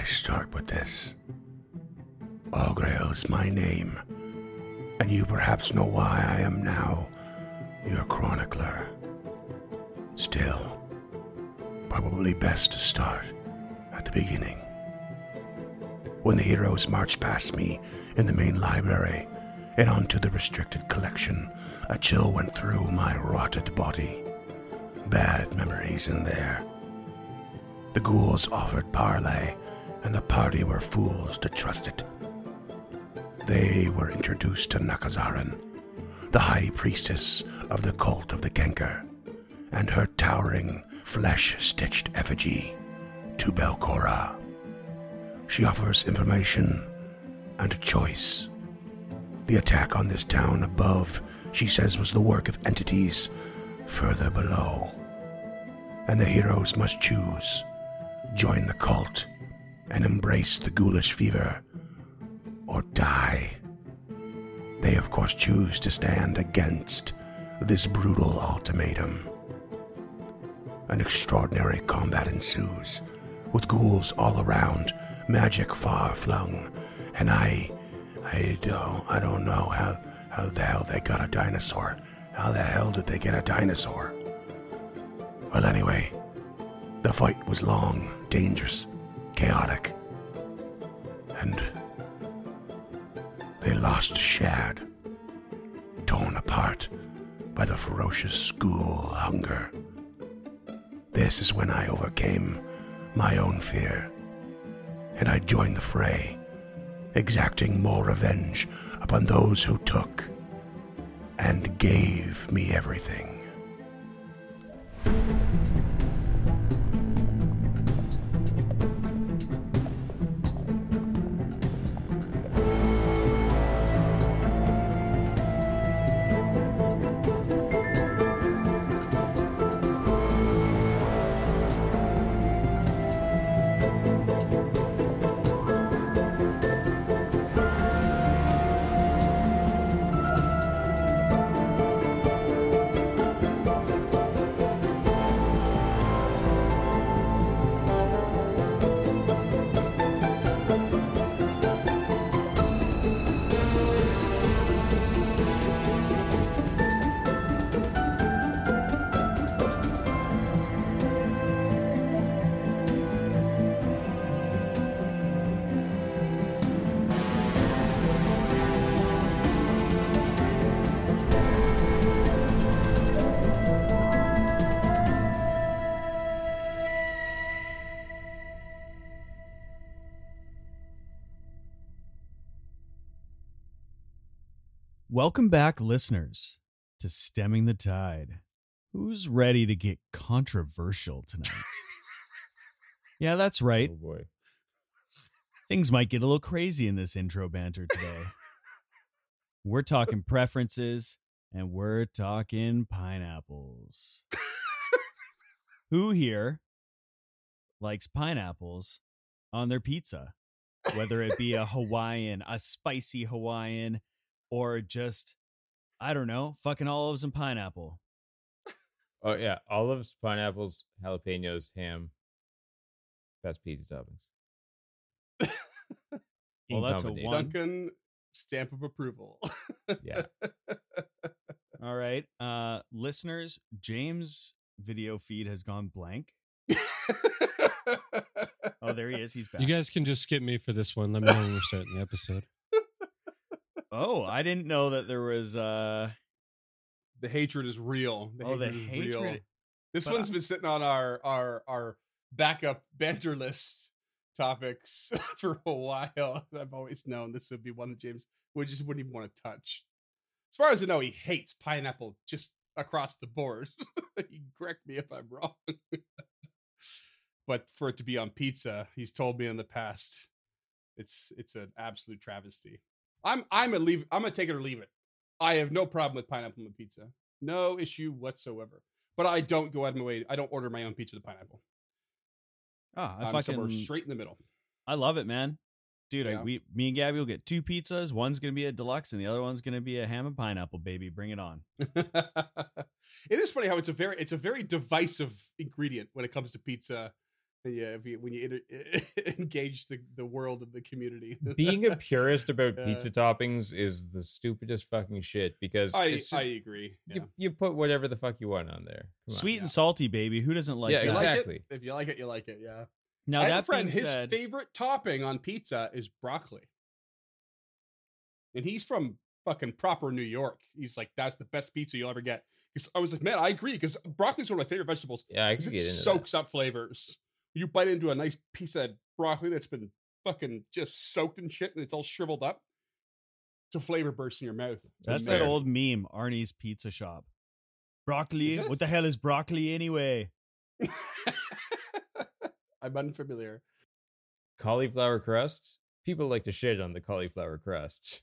I start with this? Augrael is my name, and you perhaps know why I am now your chronicler. Still, probably best to start at the beginning. When the heroes marched past me in the main library and onto the restricted collection, a chill went through my rotted body. Bad memories in there. The ghouls offered parley, and the party were fools to trust it. They were introduced to Nhakazarin, the high priestess of the cult of the Genker, and her towering, flesh stitched effigy, to. She offers information and a choice. The attack on this town above, she says, was the work of entities further below. And the heroes must choose join the cult and embrace the ghoulish fever, or die. They, of course, choose to stand against this brutal ultimatum. An extraordinary combat ensues, with ghouls all around, magic far flung, and I, I don't, I don't know how, how the hell they got a dinosaur. How the hell did they get a dinosaur? Well, anyway, the fight was long, dangerous, chaotic, and they lost Shad, torn apart by the ferocious ghoul hunger. This is when I overcame my own fear, and I joined the fray, exacting more revenge upon those who took and gave me everything. Welcome back, listeners, to Stemming the Tide. Who's ready to get controversial tonight? yeah, that's right. Oh boy. Things might get a little crazy in this intro banter today. we're talking preferences and we're talking pineapples. Who here likes pineapples on their pizza? Whether it be a Hawaiian, a spicy Hawaiian, or just I don't know, fucking olives and pineapple. Oh yeah, olives, pineapples, jalapenos, ham. Best pizza toppings. Well, that's a combination. one. Duncan stamp of approval. Yeah. All right. Uh listeners, James video feed has gone blank. Oh, there he is. He's back. You guys can just skip me for this one. Let me know when we're starting the episode. Oh, I didn't know that there was uh the hatred is real. Oh, the is real. hatred- This but one's I- been sitting on our our our backup banter list topics for a while. I've always known this would be one that James would just wouldn't even want to touch. As far as I know, he hates pineapple just across the board. he correct me if I'm wrong. but for it to be on pizza, he's told me in the past, it's it's an absolute travesty. I'm I'm a leave. I'm gonna take it or leave it. I have no problem with pineapple on pizza. No issue whatsoever. But I don't go out of my way. I don't order my own pizza with pineapple. ah, I I'm fucking somewhere straight in the middle. I love it, man. Dude, I, we me and Gabby will get two pizzas. One's gonna be a deluxe, and the other one's gonna be a ham and pineapple. Baby, bring it on. it is funny how it's a very it's a very divisive ingredient when it comes to pizza Yeah, if you when you inter- engage the the world of the community. Being a purist about Yeah. pizza toppings is the stupidest fucking shit because I it's I agree. you, Yeah. you put whatever the fuck you want on there. Come on. Sweet yeah. and salty, baby. Who doesn't like Yeah, If you that? like it- exactly. if you like it, you like it. Yeah. Now I that friend, being his said, favorite topping on pizza is broccoli, and he's from fucking proper New York. He's like, that's the best pizza you'll ever get. 'Cause I was like, man, I agree because broccoli's one of my favorite vegetables. Yeah, I 'cause can it get into that. soaks up flavors. You bite into a nice piece of broccoli that's been fucking just soaked in shit and it's all shriveled up. It's a flavor burst in your mouth. That's that old meme, Arnie's Pizza Shop. Broccoli? What the hell is broccoli anyway? I'm unfamiliar. cauliflower crust. People like to shit on the cauliflower crust,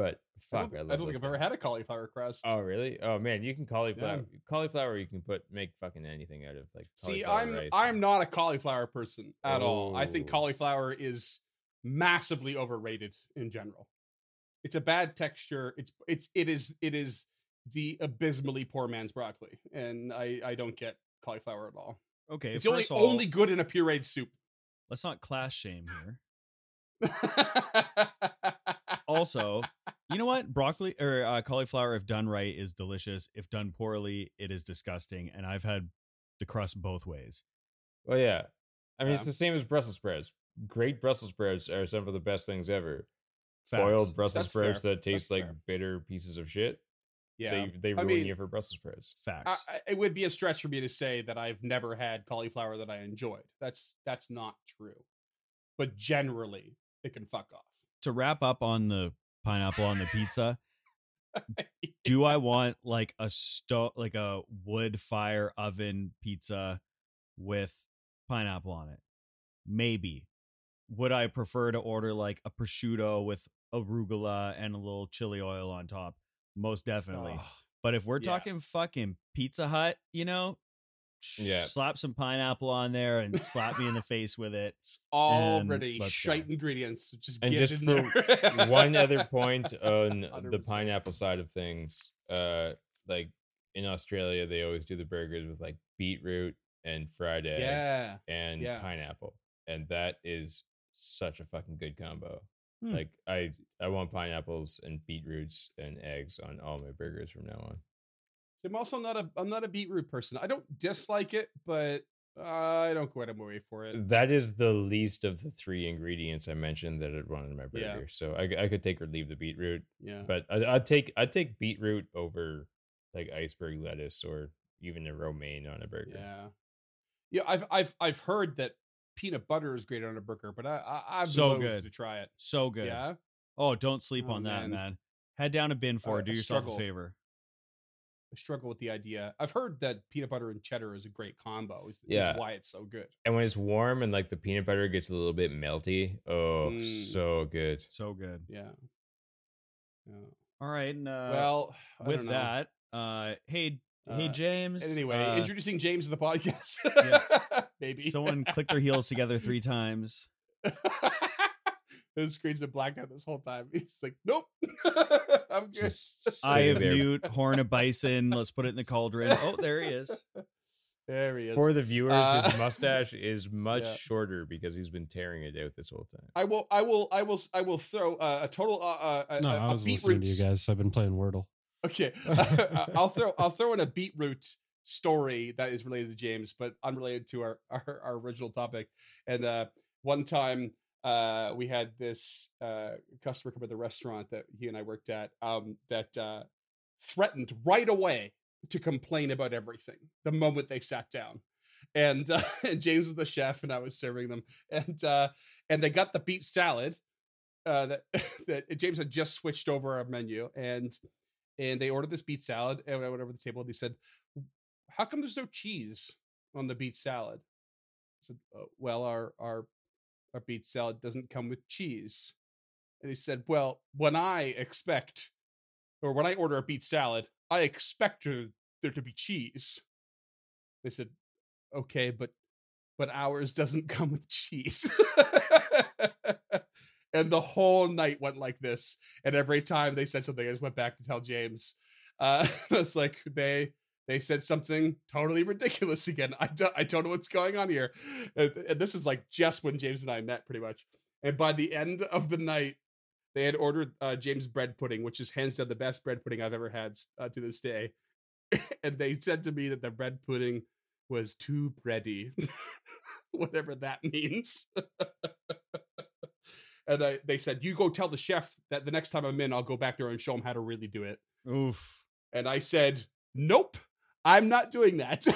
but I fuck, don't, I, I love don't think those I've ever had a cauliflower crust. Oh really? Oh man, you can cauliflower. Cauliflower, you can put make fucking anything out of like. See, I'm rice I'm not a cauliflower person at all. I think Oh. cauliflower is massively overrated in general. It's a bad texture. It's it's it is it is the abysmally poor man's broccoli, and I I don't get cauliflower at all. Okay, it's only all, only good in a pureed soup. let's not class shame here. Also, you know what? Broccoli or uh, cauliflower, if done right, is delicious. If done poorly, it is disgusting. And I've had the crust both ways. Well, yeah. I mean, it's the same as Brussels sprouts. Great Brussels sprouts are some of the best things ever. Facts. Boiled Brussels That's fair. sprouts that taste That's like fair. bitter pieces of shit. yeah, They they I ruin mean- you for Brussels sprouts. Facts. I- it would be a stretch for me to say that I've never had cauliflower that I enjoyed. That's that's not true. But generally, it can fuck off. To wrap up on the pineapple on the pizza, do I want like a sto like a wood fire oven pizza with pineapple on it? Maybe. Would I prefer to order like a prosciutto with arugula and a little chili oil on top? Most definitely. Ugh. But if we're Yeah. talking fucking Pizza Hut, you know, Yeah. slap some pineapple on there and slap me in the face with it. It's already let's shite go. ingredients. Just And get just in for there. One other point on the 100%. pineapple side of things, uh, like in Australia, they always do the burgers with like beetroot and fried egg Yeah, and yeah. pineapple, and that is such a fucking good combo. Hmm. Like I, I want pineapples and beetroots and eggs on all my burgers from now on. I'm also not a I'm not a beetroot person. I don't dislike it, but I don't quite away for it. That is the least of the three ingredients I mentioned that I'd want in my Yeah. burger. So I, I could take or leave the beetroot, Yeah, but I, I'd take I'd take beetroot over like iceberg lettuce or even a romaine on a burger. yeah, yeah. I've I've I've heard that peanut butter is great on a burger, but I, I I'm So good. to try it. So good. Yeah, Oh, don't sleep Oh, on that, man. man. Head down to bin for I- it. Do yourself struggle. a favor. I struggle with the idea. I've heard that peanut butter and cheddar is a great combo. Is, is Yeah. why it's so good. And when it's warm and like the peanut butter gets a little bit melty, oh, Mm. so good. So good. Yeah. Yeah. All right. And, uh, well, I with that, uh, hey, hey, Uh, James. Anyway, uh, introducing James to the podcast. yeah. Maybe someone clicked their heels together three times. His screen's been blacked out this whole time. He's like, nope, I'm good. Just Eye sitting of there. mute, horn of bison. Let's put it in the cauldron. Oh, there he is. There he is. For the viewers, Uh, his mustache is much yeah. shorter because he's been tearing it out this whole time. I will, I will, I will, I will throw uh, a total, uh, uh, a, No, a, I a was listening beetroot. to you guys. I've been playing Wordle. Okay, I'll throw, I'll throw in a beetroot story that is related to James, but unrelated to our our, our original topic. And uh, one time, uh, we had this uh, customer come to the restaurant that he and I worked at um, that uh, threatened right away to complain about everything the moment they sat down. And, uh, and James was the chef, and I was serving them, and uh, and they got the beet salad uh, that that James had just switched over our menu, and and they ordered this beet salad, and I went over the table, and he said, "How come there's no cheese on the beet salad?" I said, "Uh, "Well, our our our beet salad doesn't come with cheese." And he said, "Well, when I expect, or when I order a beet salad, I expect there, there to be cheese." They said, "Okay, but but ours doesn't come with cheese." and the whole night went like this. And every time they said something, I just went back to tell James. Uh, it's like they they said something totally ridiculous again. I don't, I don't know what's going on here. And, and this was like just when James and I met, pretty much. And by the end of the night, they had ordered uh, James bread pudding, which is hands down the best bread pudding I've ever had uh, to this day. and they said to me that the bread pudding was too bready, whatever that means. and I, they said, "You go tell the chef that the next time I'm in, I'll go back there and show him how to really do it." Oof. And I said, "Nope, I'm not doing that."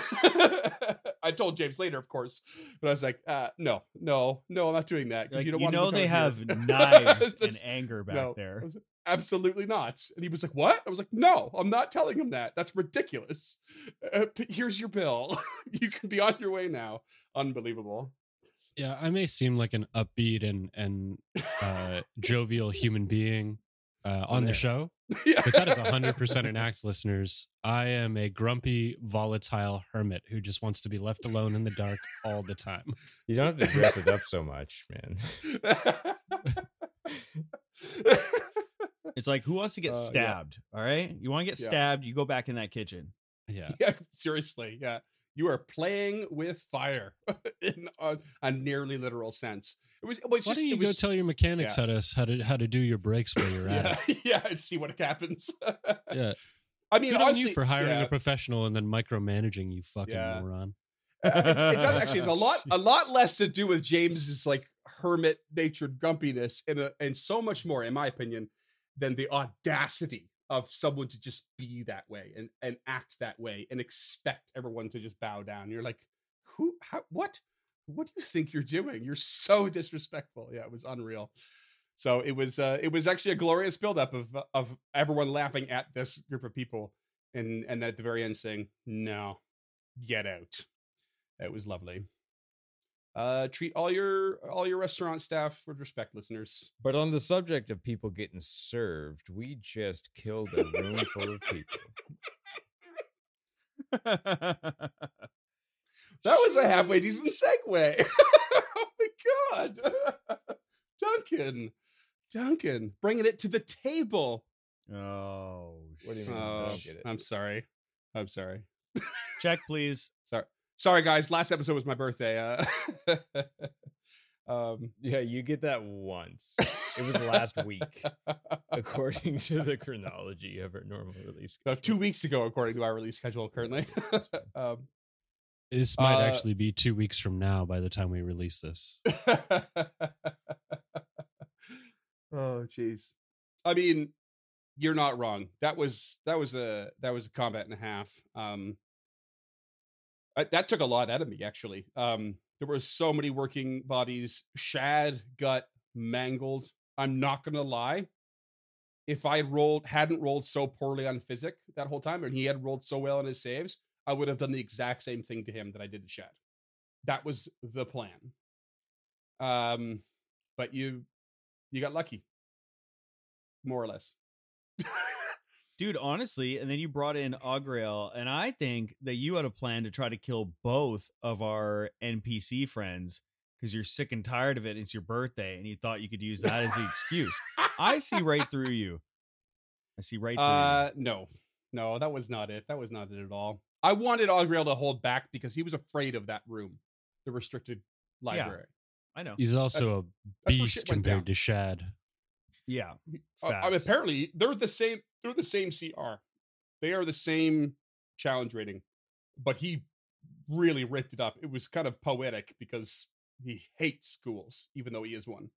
I told James later, of course, but I was like, uh, "No, no, no, I'm not doing that because Like, you you, don't want know to they have knives and anger back no. there. Like, Absolutely not. And he was like, "What?" I was like, "No, I'm not telling him that. That's ridiculous. Uh, p- here's your bill. you can be on your way now." Unbelievable. Yeah, I may seem like an upbeat and and uh, jovial human being uh, on yeah. the show, yeah. but that is hundred percent an act, listeners. I am a grumpy, volatile hermit who just wants to be left alone in the dark all the time. You don't have to dress it up so much, man. It's like who wants to get Uh, yeah. stabbed? All right, you want to get Yeah. stabbed? You go back in that kitchen. Yeah, yeah, seriously. Yeah. You are playing with fire in a, a nearly literal sense. It was, it was why just, don't you it go tell your mechanics how to how to how to do your brakes while you're at yeah, yeah, and see what happens. Yeah, I mean, good on you for hiring yeah. a professional and then micromanaging you, fucking Yeah. moron. Uh, it, it does actually it's a lot a lot less to do with James's like hermit natured grumpiness and uh, and so much more in my opinion than the audacity of someone to just be that way and and act that way and expect everyone to just bow down. You're like who how what? What do you think you're doing? You're so disrespectful. Yeah it was unreal. So it was uh it was actually a glorious buildup of of everyone laughing at this group of people and and at the very end saying no get out. It was lovely. Uh, treat all your all your restaurant staff with respect, listeners. But on the subject of people getting served, we just killed a room full of people. That was a halfway decent segue. oh my god, Duncan, Duncan, bringing it to the table. oh, What do you mean? Oh, I don't get it. I'm sorry. I'm sorry. check please. Sorry. Sorry, guys. Last episode was my birthday. Uh, um, Yeah, you get that once. It was last week, according to the chronology of our normal release. no, two weeks ago, according to our release schedule currently. um, This might Uh, actually be two weeks from now by the time we release this. oh jeez i mean you're not wrong that was that was a that was a combat and a half um I, that took a lot out of me actually. Um there were so many working bodies shad got mangled. I'm not gonna lie. If i rolled hadn't rolled so poorly on physic that whole time and he had rolled so well on his saves i would have done the exact same thing to him that i did to shad. That was the plan. Um but you you got lucky. More or less Dude, honestly, and then you brought in Augrael, and I think that you had a plan to try to kill both of our NPC friends because you're sick and tired of it. It's your birthday, and you thought you could use that as the excuse. I see right through you. I see right through uh no no that was not it that was not it at all i wanted Augrael to hold back because he was afraid of that room the restricted library you. I know. He's also a that's where beast compared to Shad. Yeah. Uh, I mean, apparently they're the same they're the same cr they are the same challenge rating but he really ripped it up it was kind of poetic because he hates ghouls even though he is one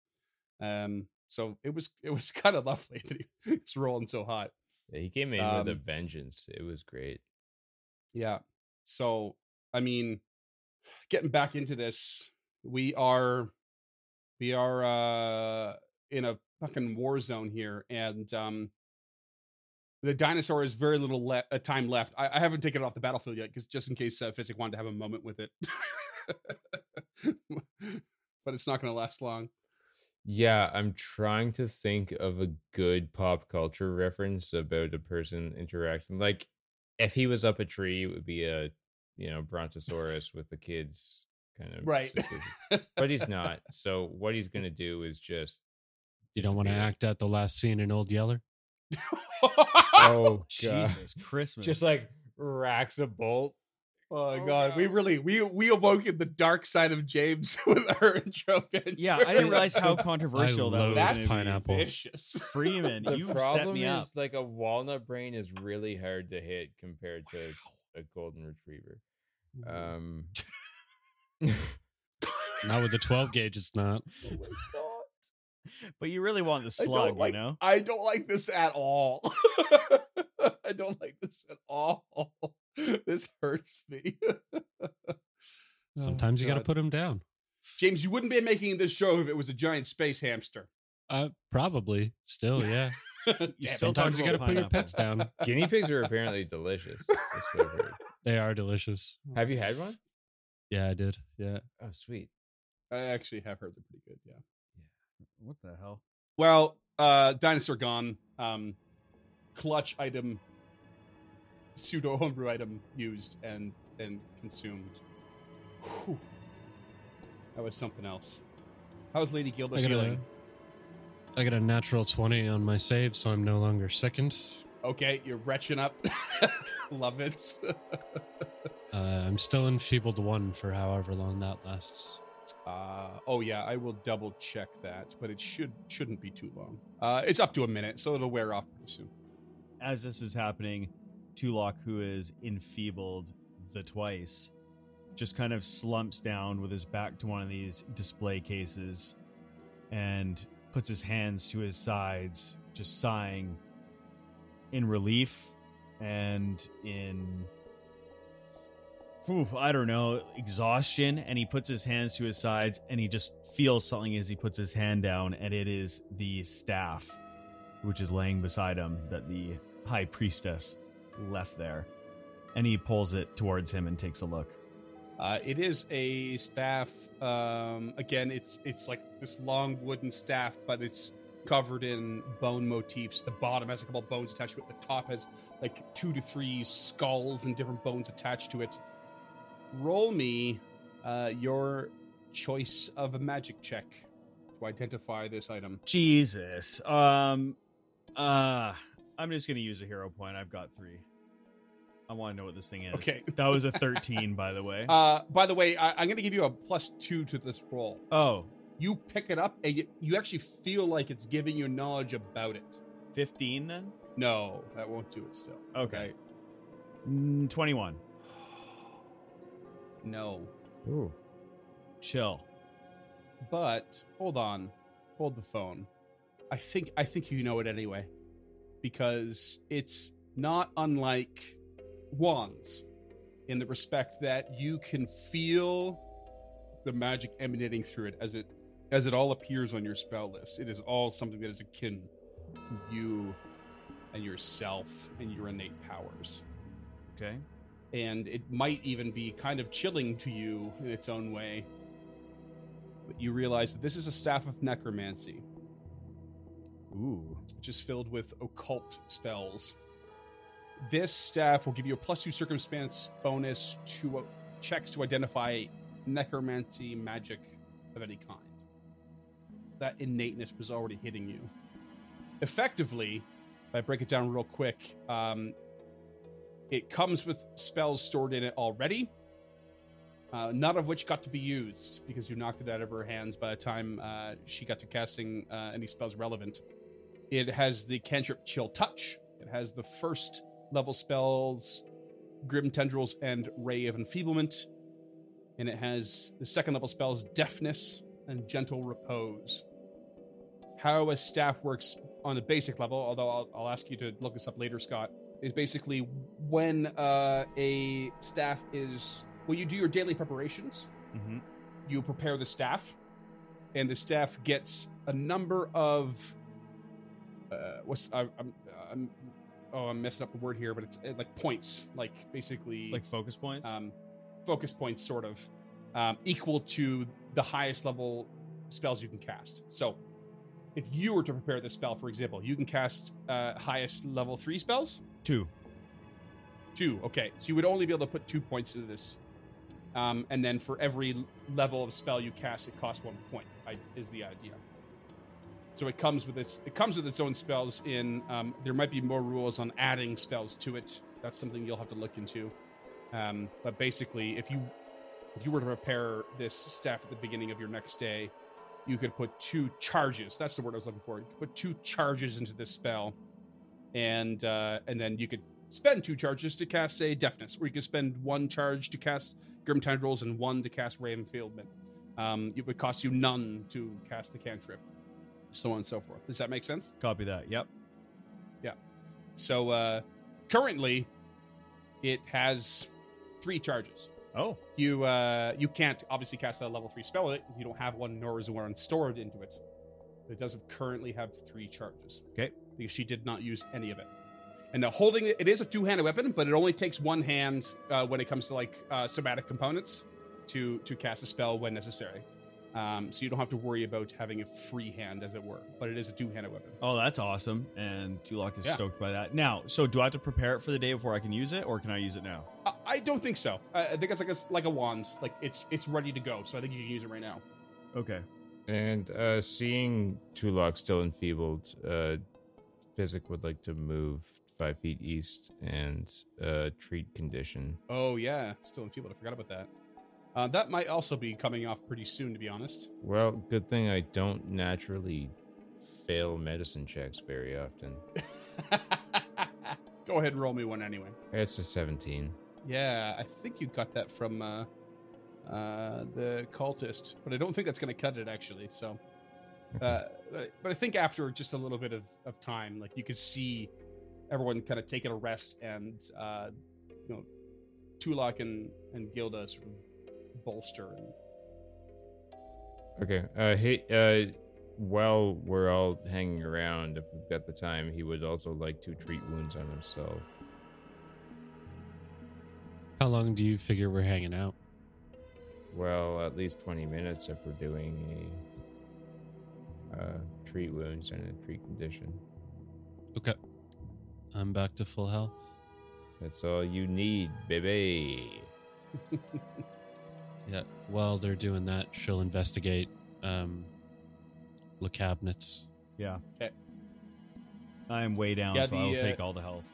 um so it was it was kind of lovely that he was rolling so hot Yeah, he came in with a Um, vengeance. It was great. Yeah. So, I mean, getting back into this, we are we are uh in a fucking war zone here and um the dinosaur has very little le- uh, time left. I, I haven't taken it off the battlefield yet because just in case uh, Physic wanted to have a moment with it. but it's not going to last long. Yeah, I'm trying to think of a good pop culture reference about a person interacting. Like, if he was up a tree, it would be a, you know, brontosaurus with the kids kind of Right. situation. But he's not. So what he's gonna do is just You don't want to act out the last scene in Old Yeller? Oh god. Jesus Christmas. Just like racks a bolt. Oh, Oh, god, we really we we awoken the dark side of James with our intro. banter. Yeah, I didn't realize how controversial that was. That's pineapple. vicious. Freeman, The you set problem me up. is like a walnut brain is really hard to hit compared to a golden retriever. Um, Not with the 12 gauge, it's not. Oh my God. But you really want the I slug, like- you know? I don't like this at all. I don't like this at all. This hurts me. Sometimes you got to put them down. James, you wouldn't be making this show if it was a giant space hamster. Uh, probably. Still, yeah. Damn You it. still talk Sometimes you got to put your pets down. guinea pigs are apparently delicious. That's what I've heard. They are delicious. Have you had one? Yeah, I did. Yeah. Oh, sweet. I actually have heard they're pretty good. Yeah. What the hell? Well, uh, dinosaur gone. Um, clutch item, pseudo homebrew item used and and consumed. Whew. That was something else. How's Lady Gilda I got, a, feeling? I got a natural 20 on my save, so I'm no longer second. Okay, you're retching up. Love it. Uh, I'm still enfeebled one for however long that lasts. Uh, oh yeah, I will double check that, but it should shouldn't be too long. Uh, it's up to a minute, so it'll wear off pretty soon. As this is happening, Tulok, who is enfeebled the twice, just kind of slumps down with his back to one of these display cases and puts his hands to his sides, just sighing in relief and in oof, I don't know, exhaustion. And he puts his hands to his sides and he just feels something as he puts his hand down, and it is the staff, which is laying beside him that the high priestess left there. And he pulls it towards him and takes a look. Uh, it is a staff. Um, again, it's it's like this long wooden staff, but it's covered in bone motifs. The bottom has a couple bones attached to it. The top has like two to three skulls and different bones attached to it. Roll me uh, your choice of a magic check to identify this item. Jesus. Um uh I'm just gonna use a hero point. I've got three. I want to know what this thing is. Okay. That was a 13, by the way. Uh, by the way, I, I'm going to give you a plus two to this roll. oh, You pick it up and you, you actually feel like it's giving you knowledge about it. 15 then? No, that won't do it still. Okay. Mm, 21. No. Ooh. Chill. But hold on. Hold the phone. I think I think you know it anyway. Because it's not unlike wands in the respect that you can feel the magic emanating through it as it as it all appears on your spell list. It is all something that is akin to you and yourself and your innate powers. Okay. And it might even be kind of chilling to you in its own way. But you realize that this is a staff of necromancy, Ooh. which is filled with occult spells. This staff will give you a plus two circumstance bonus to uh, checks to identify necromancy magic of any kind. That innateness was already hitting you. Effectively, if I break it down real quick, um, it comes with spells stored in it already, uh, none of which got to be used because you knocked it out of her hands by the time uh, she got to casting uh, any spells relevant. It has the cantrip Chill Touch. It has the first level spells Grim Tendrils and Ray of Enfeeblement. And it has the second level spells Deafness and Gentle Repose. How a staff works on the basic level, although I'll, I'll ask you to look this up later, Scott, is basically when uh, a staff is when you do your daily preparations, Mm-hmm. you prepare the staff, and the staff gets a number of uh, what's I, I'm, I'm oh I'm messing up the word here, but it's uh, like points, like basically Like focus points? um, focus points, sort of um, equal to the highest level spells you can cast. So, if you were to prepare this spell, for example, you can cast uh, highest level three spells. Two. Two. Okay, so you would only be able to put two points into this, um, and then for every level of spell you cast, it costs one point. I, is the idea. So it comes with its it comes with its own spells. In um, there might be more rules on adding spells to it That's something you'll have to look into. Um, but basically, if you if you were to prepare this staff at the beginning of your next day, you could put two charges. That's the word I was looking for. You could put two charges into this spell, and uh, and then you could spend two charges to cast, say, deafness, or you could spend one charge to cast grim tendrils and one to cast ray enfeeblement. Um, it would cost you none to cast the cantrip, so on and so forth. Does that make sense? Copy that. Yep. Yeah. So uh, currently, it has three charges. Oh, You uh, you can't obviously cast a level three spell with it. You don't have one, nor is one stored into it. But it does currently have three charges. Okay. Because she did not use any of it. And now holding it, it is a two-handed weapon, but it only takes one hand uh, when it comes to like uh, somatic components to to cast a spell when necessary. Um, so you don't have to worry about having a free hand, as it were. But it is a two-handed weapon. oh, that's awesome. And Tulok is Yeah. stoked by that. Now, so do I have to prepare it for the day before I can use it, or can I use it now? I, I don't think so. I, I think it's like a like a wand. Like it's it's ready to go. So I think you can use it right now. Okay. And uh, seeing Tulok still enfeebled, uh, Physic would like to move five feet east and uh, treat condition. Oh yeah, still enfeebled. I forgot about that. Uh, that might also be coming off pretty soon, to be honest. Well, good thing I don't naturally fail medicine checks very often. Go ahead and roll me one anyway. It's a 17. Yeah, I think you got that from uh, uh, the cultist, but I don't think that's going to cut it actually. So, uh, but, but I think after just a little bit of, of time, like you could see everyone kind of taking a rest, and uh, you know, Tulok and and Gilda sort of bolster. And, Okay. Uh, hey, uh, while we're all hanging around, if we've got the time, he would also like to treat wounds on himself. How long do you figure we're hanging out? Well, at least 20 minutes if we're doing a uh, treat wounds and a treat condition. Okay. I'm back to full health. That's all you need, baby. Yeah. While they're doing that, she'll investigate um the cabinets. Yeah. 'Kay. I am way down, Yeah, so I'll uh, take all the health.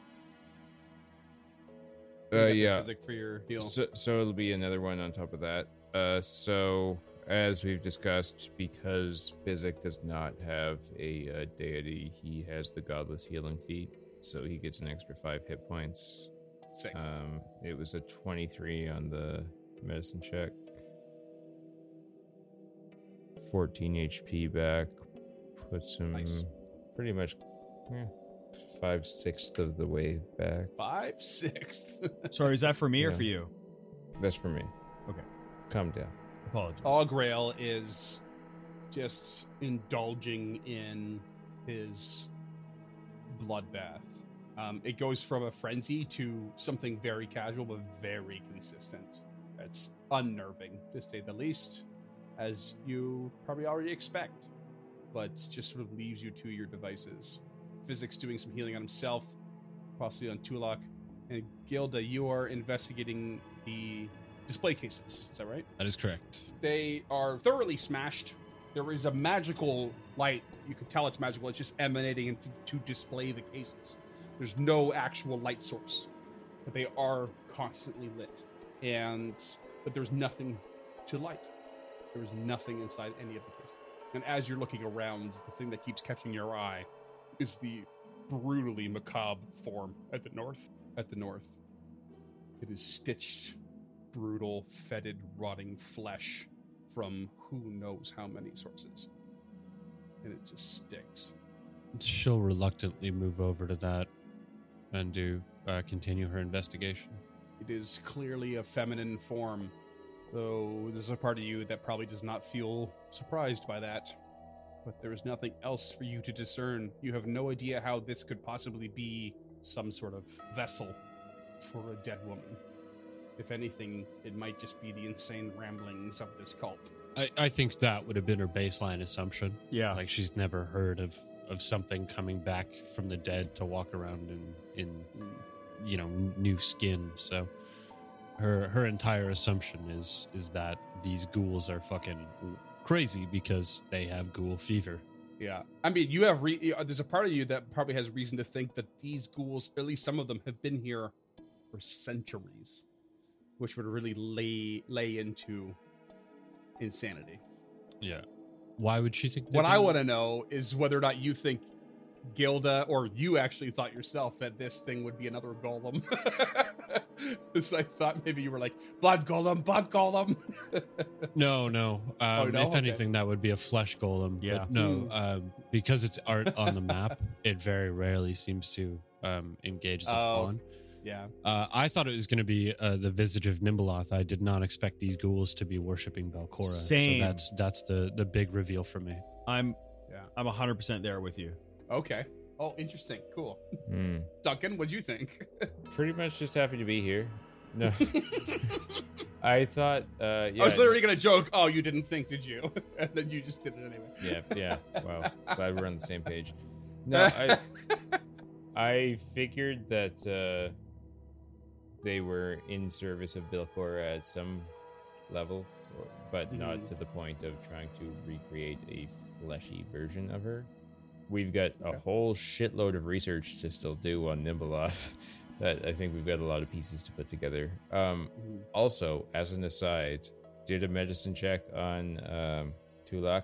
Uh, you got the yeah. physic for your heal. So, so it'll be another one on top of that. Uh, so as we've discussed, because Physic does not have a uh, deity, he has the Godless Healing feat, so he gets an extra five hit points. Sick. Um, it was a twenty-three on the medicine check. Fourteen HP back puts him Nice. pretty much eh, five sixths of the way back. Five sixth. Sorry, is that for me or Yeah. for you? That's for me. Okay. Calm down. Apologies. Augrail is just indulging in his bloodbath. Um, it goes from a frenzy to something very casual but very consistent. It's unnerving, to say the least, as you probably already expect, but just sort of leaves you to your devices. Physic's doing some healing on himself, possibly on Tulok, and Gilda, you are investigating the display cases. Is that right? That is correct. they are thoroughly smashed. There is a magical light. You can tell it's magical. It's just emanating into, to display the cases. There's no actual light source, but they are constantly lit. And but there's nothing to light. There is nothing inside any of the cases. And as you're looking around, the thing that keeps catching your eye is the brutally macabre form at the north. At the north, it is stitched brutal, fetid, rotting flesh from who knows how many sources. And it just stinks. She'll reluctantly move over to that and do uh, continue her investigation. It is clearly a feminine form, though there's a part of you that probably does not feel surprised by that. But there is nothing else for you to discern. You have no idea how this could possibly be some sort of vessel for a dead woman. If anything, it might just be the insane ramblings of this cult. I, I think that would have been her baseline assumption. yeah. Like she's never heard of of something coming back from the dead to walk around in in Mm. you know new skin. So her her entire assumption is is that these ghouls are fucking crazy because they have ghoul fever. Yeah, I mean, you have re- uh, there's a part of you that probably has reason to think that these ghouls, at least some of them, have been here for centuries, which would really lay lay into insanity. Yeah. Why would she think? What I want to know is whether or not you think Gilda or you actually thought yourself that this thing would be another golem. Because I thought maybe you were like blood golem, blood golem. No, no. Um, no? If Okay. anything, that would be a flesh golem. Yeah. But no, Hmm. um, because it's art on the map, it very rarely seems to um, engage as a Oh. pawn. yeah. Uh, I thought it was going to be uh, the visage of Nimbaloth. I did not expect these ghouls to be worshiping Belcorra. Same. So that's that's the the big reveal for me. I'm Yeah. I'm 100% there with you. Okay. Oh, interesting. Cool. Hmm. Duncan, what'd you think? Pretty much just happy to be here. No, I thought. Uh, yeah, I was literally gonna joke. Oh, you didn't think, did you? and then you just did it anyway. Yeah, yeah. Wow, glad we're on the same page. No, I, I figured that uh, they were in service of Belcorra at some level, but not Mhm. to the point of trying to recreate a fleshy version of her. We've got a whole shitload of research to still do on Nimbaloth. That I think we've got a lot of pieces to put together. Um, Mhm. also, as an aside, did a medicine check on um, Tulok,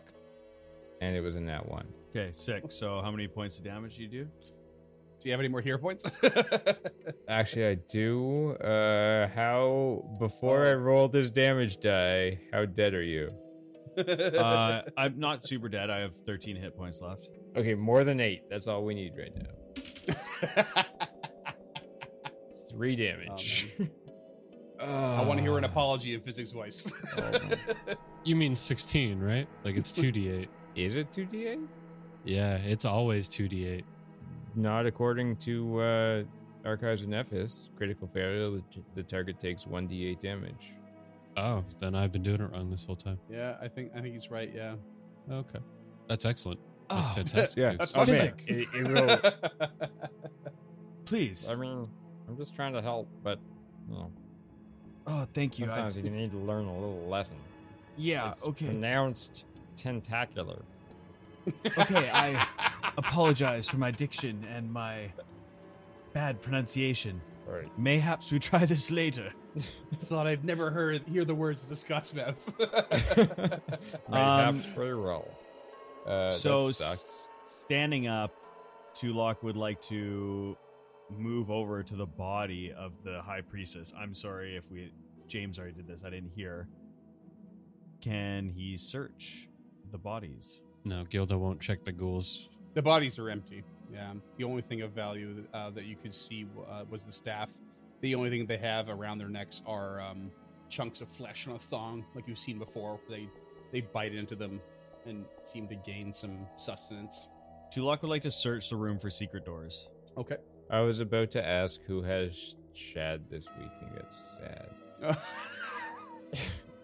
and it was in that one. Okay, sick. So how many points of damage do you do? Do you have any more hero points? Actually, I do. Uh, how before I roll this damage die, how dead are you? Uh, I'm not super dead. I have 13 hit points left. Okay, more than eight. That's all we need right now. Three damage. I want to hear an apology in Physic's voice. Oh, You mean 16, right? Like it's 2d8. Is it two d eight? Yeah, it's always 2d8. Not according to uh, Archives of Nethys. Critical failure, the, the target takes one d eight damage. Oh, then I've been doing it wrong this whole time. yeah, I think I think he's right. Yeah, Okay. That's excellent. That's Oh, fantastic. yeah, that's Oh, fun. man. It, it will. please. I mean, I'm just trying to help, but you know, Oh, thank you. I, sometimes you need to learn a little lesson. yeah, It's okay. Pronounced tentacular. Okay, I apologize for my diction and my bad pronunciation. All right. Mayhaps we try this later. Thought I'd never heard hear the words of the Scots mouth. Mayhaps Um, very well. Uh, so that s- Standing up, Tulok would like to move over to the body of the high priestess. I'm sorry if we James already did this. I didn't hear. Can he search the bodies? No, Gilda won't check the ghouls. the bodies are empty. Yeah, the only thing of value uh, that you could see uh, was the staff. The only thing they have around their necks are um, chunks of flesh on a thong, like you've seen before. They they bite into them and seem to gain some sustenance. Tulok would like to search the room for secret doors. Okay. I was about to ask who has Shad this week and get sad.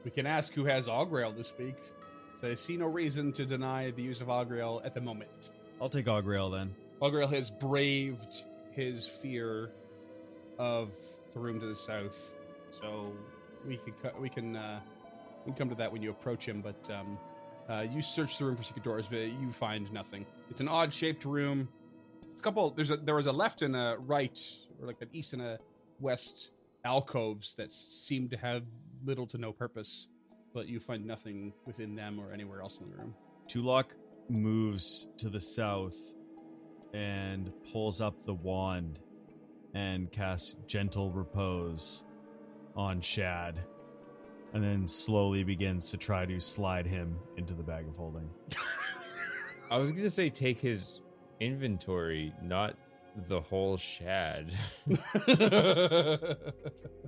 we can ask who has Augrail this week. So I see no reason to deny the use of Augrail at the moment. I'll take Augrail then. Augrail has braved his fear of the room to the south, so we can co- we can uh, we can come to that when you approach him. But um, uh, you search the room for secret doors, but you find nothing. It's an odd shaped room. It's a couple. There's a there was a left and a right, or like an east and a west alcoves that seem to have little to no purpose, but you find nothing within them or anywhere else in the room. Tulok moves to the south and pulls up the wand and casts gentle repose on Shad and then slowly begins to try to slide him into the bag of holding. I was gonna say take his inventory, not the whole Shad.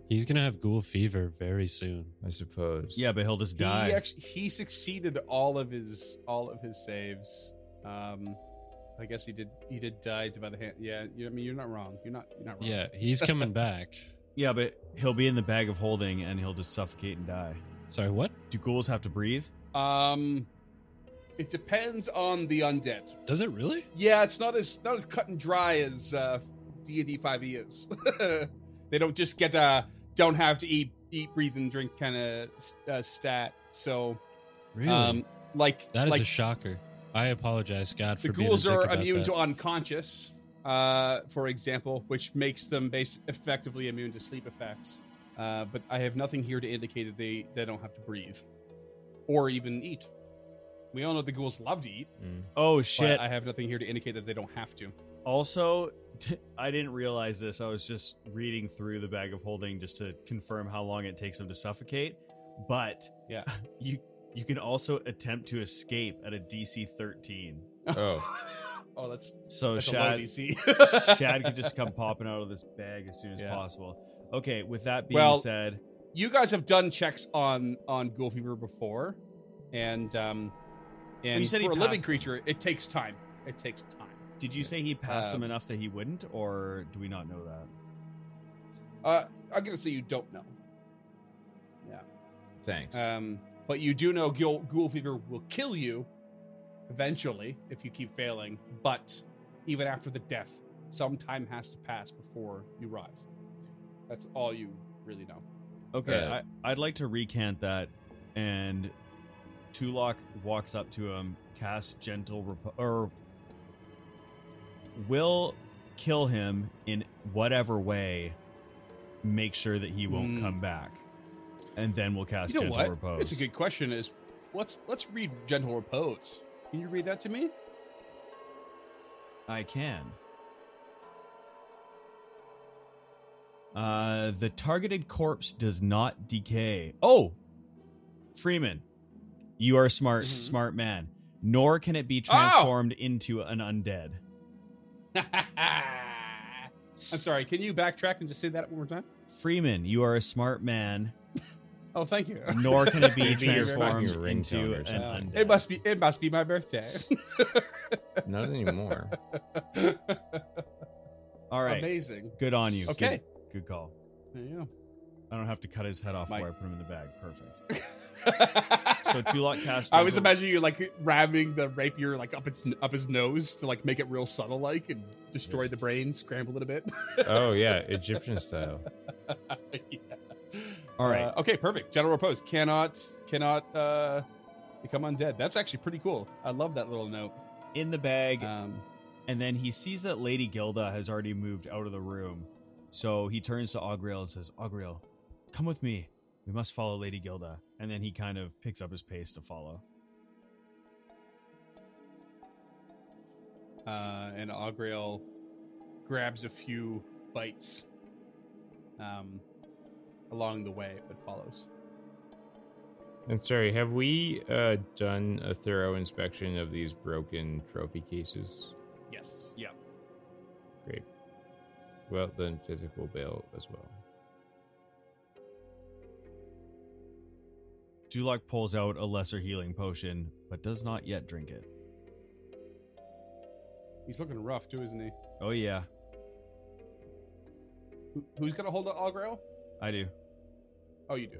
He's gonna have ghoul fever very soon. I suppose. Yeah, but he'll just He die. actually he succeeded all of his all of his saves. Um, I guess he did he did die by the hand. Yeah, you, I mean you're not wrong. You're not you're not wrong. Yeah, he's coming back. yeah, but he'll be in the bag of holding and he'll just suffocate and die. Sorry, what? Do ghouls have to breathe? Um, it depends on the undead. Does it really? Yeah, it's not as not as cut and dry as uh, D and D five E is. they don't just get uh don't have to eat eat breathe and drink kind of uh, stat. So Really? um like that is like a shocker. I apologize, God. the for being ghouls are immune that. to unconscious uh, for example, which makes them base effectively immune to sleep effects. Uh, but I have nothing here to indicate that they, they don't have to breathe or even eat. We all know the ghouls love to eat, Mm. Oh but shit! I have nothing here to indicate that they don't have to. Also, I didn't realize this. I was just reading through the bag of holding just to confirm how long it takes them to suffocate. But Yeah. you you can also attempt to escape at a DC 13. Oh. oh, that's, So that's a low Shad DC. Shad could just come popping out of this bag as soon as Yeah. possible. Okay, with that being Well, said, you guys have done checks on on ghoul fever before, and um, and you said he for a living passed- creature, it takes time. It takes time. did you say he passed them um, enough that he wouldn't, or do we not know that? Uh, I'm gonna say you don't know. Yeah. Thanks. Um, but you do know ghoul, ghoul fever will kill you eventually if you keep failing. But even after the death, some time has to pass before you rise. That's all you really know. Okay, Uh, I, I'd like to recant that. And Tulok walks up to him, casts gentle repo- or will kill him in whatever way. Make sure that he won't Hmm. come back, and then we'll cast you know gentle what? repose. It's a good question. Is let's let's read gentle repose. Can you read that to me? I can. Uh, the targeted corpse does not decay. Oh, Freeman, you are a smart, Mhm. smart man. Nor can it be Oh! transformed into an undead. I'm sorry. Can you backtrack and just say that one more time? Freeman, you are a smart man. Oh, thank you. Nor can it be transformed into an something. undead. It must be. It must be my birthday. Not anymore. All right, Amazing. good on you. Okay. good, good call. There you I don't have to cut his head off My- before I put him in the bag. Perfect. go. So Tulok cast. I was gentle- imagining you like ramming the rapier like up its up his nose to like make it real subtle like and destroy the brain, scramble it a bit. Oh yeah, Egyptian style. Yeah. All right. Uh, okay, perfect. Gentle repose cannot cannot uh become undead. That's actually pretty cool. I love that little note. in the bag. Um, And then he sees that Lady Gilda has already moved out of the room. So he turns to Ogriel and says, Ogriel, come with me. We must follow Lady Gilda. And then he kind of picks up his pace to follow. uh, and Augrael grabs a few bites um, along the way, but follows. And sorry, have we uh, done a thorough inspection of these broken trophy cases? Yes. Yeah. Great. Well, then physical bail as well. Tulok pulls out a lesser healing potion, but does not yet drink it. He's looking rough too, isn't he? Oh, yeah, who's gonna hold the Augrael? I do. Oh, you do.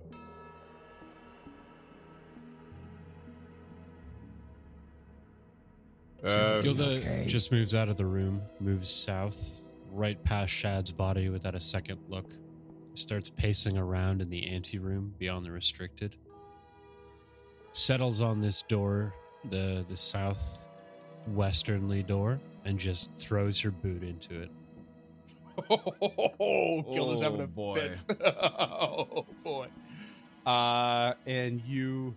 Uh, Gilda okay? just moves out of the room, moves south, right past Shad's body without a second look. Starts pacing around in the anteroom beyond the restricted. Settles on this door, the the southwesternly door, and just throws her boot into it. Oh, Gilda's having Oh, a boy. fit. oh boy. Uh, and you,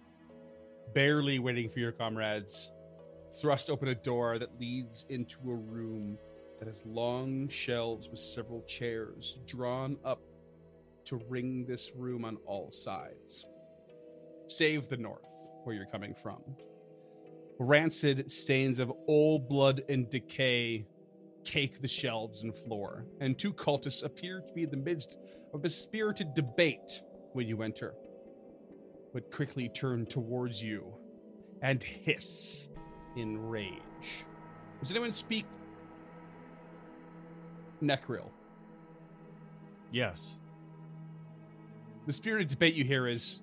barely waiting for your comrades, thrust open a door that leads into a room that has long shelves with several chairs drawn up to ring this room on all sides, save the north, where you're coming from. Rancid stains of old blood and decay cake the shelves and floor, and two cultists appear to be in the midst of a spirited debate when you enter, but quickly turn towards you and hiss in rage. Does anyone speak Necril? Yes. The spirited debate you hear is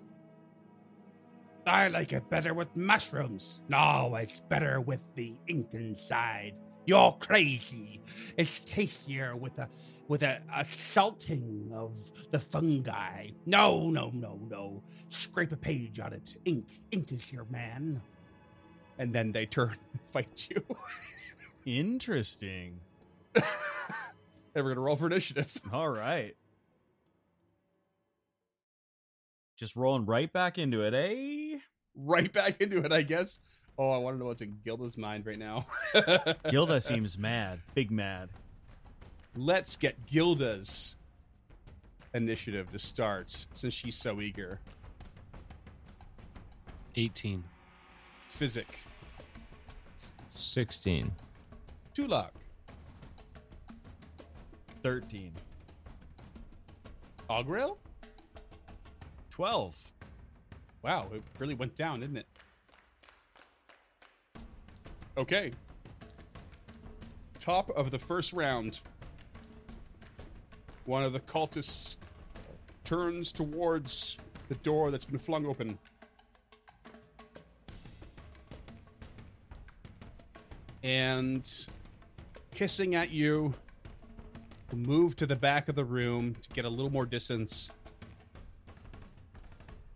I like it better with mushrooms. No, it's better with the ink inside. You're crazy. It's tastier with a with a, a salting of the fungi. No, no, no, no. Scrape a page on it. Ink. Ink is your man. And then they turn and fight you. Interesting. and we're gonna roll for initiative. All right. Just rolling right back into it, eh? Right back into it, I guess. Oh, I want to know what's in Gilda's mind right now. Gilda seems mad. Big mad. Let's get Gilda's initiative to start since she's so eager. 18. Physic. 16. Tulok. 13. Augrail? 12. Wow, it really went down, didn't it? Okay. Top of the first round. One of the cultists turns towards the door that's been flung open. And hissing at you, move to the back of the room to get a little more distance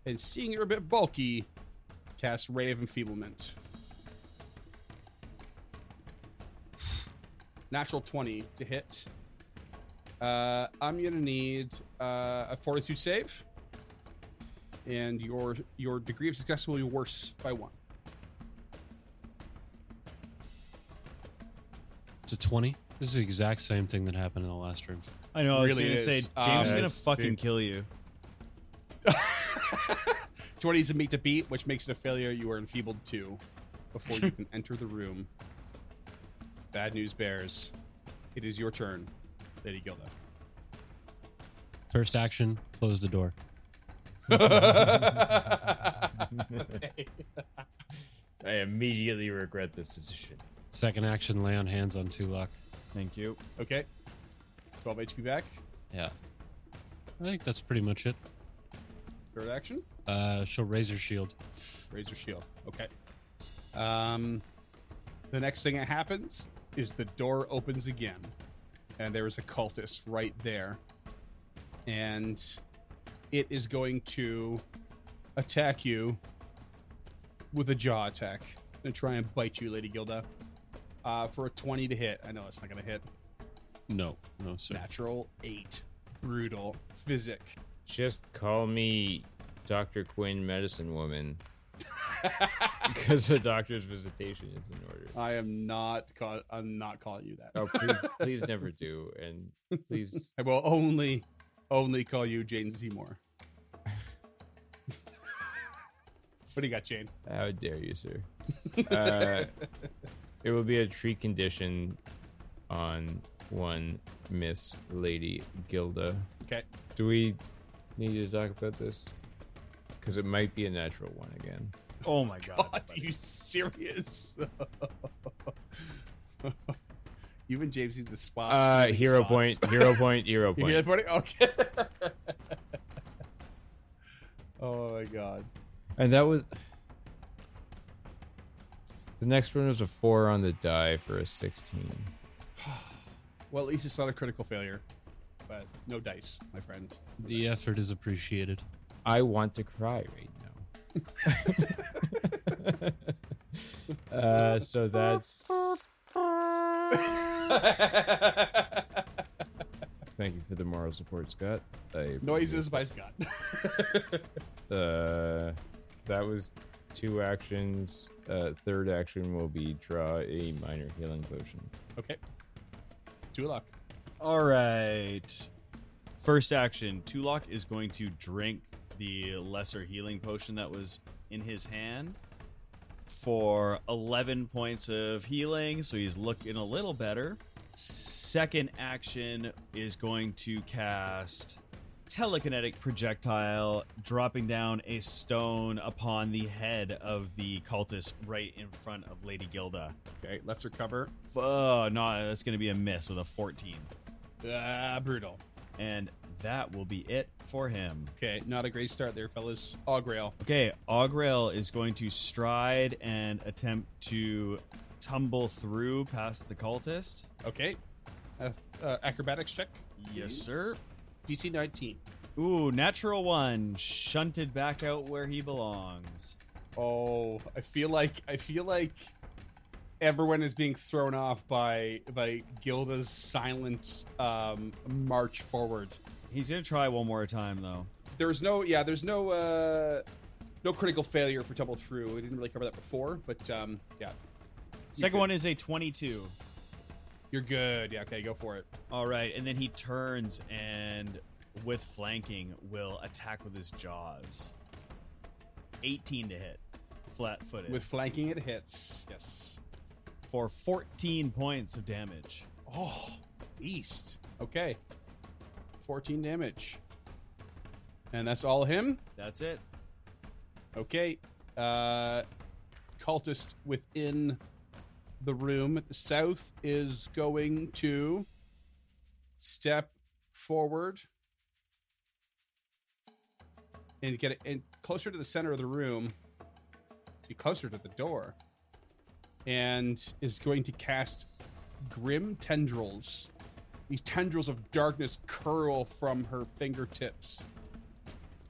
and seeing you're a bit bulky, cast Ray of Enfeeblement. Natural 20 to hit. Uh, I'm gonna need uh, a Fortitude save, and your your degree of success will be worse by one. To 20? This is the exact same thing that happened in the last room. I know. I was Really going to say, is. James is Um, going to it's- fucking kill you. 20 is a meet to beat, which makes it a failure. You are enfeebled two before you can enter the room. Bad news bears. It is your turn, Lady Gilda. First action, close the door. I immediately regret this decision. Second action, lay on hands on Tulok. Thank you. Okay. 12 HP back. Yeah. I think that's pretty much it. Third action. Uh, she'll raise her shield. Raise your shield. Okay. Um, the next thing that happens is the door opens again, and there is a cultist right there, and it is going to attack you with a jaw attack and try and bite you, Lady Gilda, uh, for a twenty to hit. I know it's not going to hit. No, no, sir. Natural eight, brutal, physic. Just call me Dr. Quinn, medicine woman, because the doctor's visitation is in order. I am not. Call- I'm not calling you that. Oh, please, please never do. And please, I will only, only call you Jane Seymour. what do you got, Jane? how dare you, sir? Uh, it will be a treat condition on one Miss Lady Gilda. Okay. Do we need to talk about this? Because it might be a natural one again. Oh my god. God, are you serious? you and James need to spot. Uh, weak hero spots. point, hero point, hero You hear point. that, buddy? Okay. oh my god. And that was the next one was a four on the die for a sixteen. Well, at least it's not a critical failure, but no dice, my friend. No The dice. effort is appreciated. I want to cry right now. uh, so that's thank you for the moral support, Scott. I Noises by Scott. Uh, that was two actions. Uh, third action will be draw a minor healing potion. okay. Tulok. All right. First action. Tulok is going to drink the lesser healing potion that was in his hand for 11 points of healing, so he's looking a little better. Second action is going to cast telekinetic projectile, dropping down a stone upon the head of the cultist right in front of Lady Gilda. Okay, lesser cover. F- Oh, no, that's going to be a miss with a 14. Ah, brutal. And that will be it for him. Okay, not a great start there, fellas. Augrail. Okay, Augrail is going to stride and attempt to tumble through past the cultist. Okay. Uh, uh, acrobatics check. Yes, please. sir. DC 19. Ooh, natural one, shunted back out where he belongs. Oh, I feel like I feel like everyone is being thrown off by by Gilda's silent um, march forward. He's gonna try one more time though. There's no, yeah, there's no, uh, no critical failure for tumble through. We didn't really cover that before, but um, yeah, Second one is a 22. you're good. Yeah, okay, go for it. All right, and then he turns and with flanking will attack with his jaws. 18 to hit, flat-footed, With flanking, it hits. Yes. for 14 points of damage. Oh, beast. Okay. 14 damage. And that's all him? That's it. Okay. Uh cultist within the room at the south is going to step forward and get it in closer to the center of the room, be closer to the door, and is going to cast grim tendrils. These tendrils of darkness curl from her fingertips,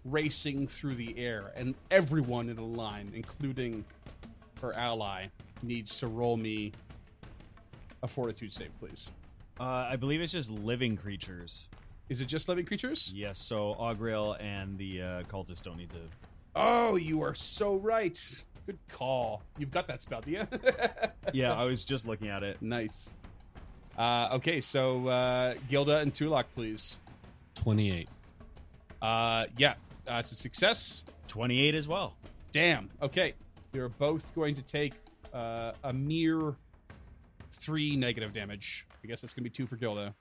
racing through the air, and everyone in the line, including her ally, needs to roll me a fortitude save, please. Uh, I believe it's just living creatures. Is it just living creatures? Yes, so Augrael and the uh, cultist don't need to. Oh, you are so right. Good call. You've got that spell, do you? Yeah, I was just looking at it. nice. Uh, okay, so uh, Gilda and Tulok, please. 28. Uh, yeah, uh, it's a success. 28 as well. Damn. Okay, they're both going to take uh, a mere three negative damage. I guess that's gonna be two for Gilda.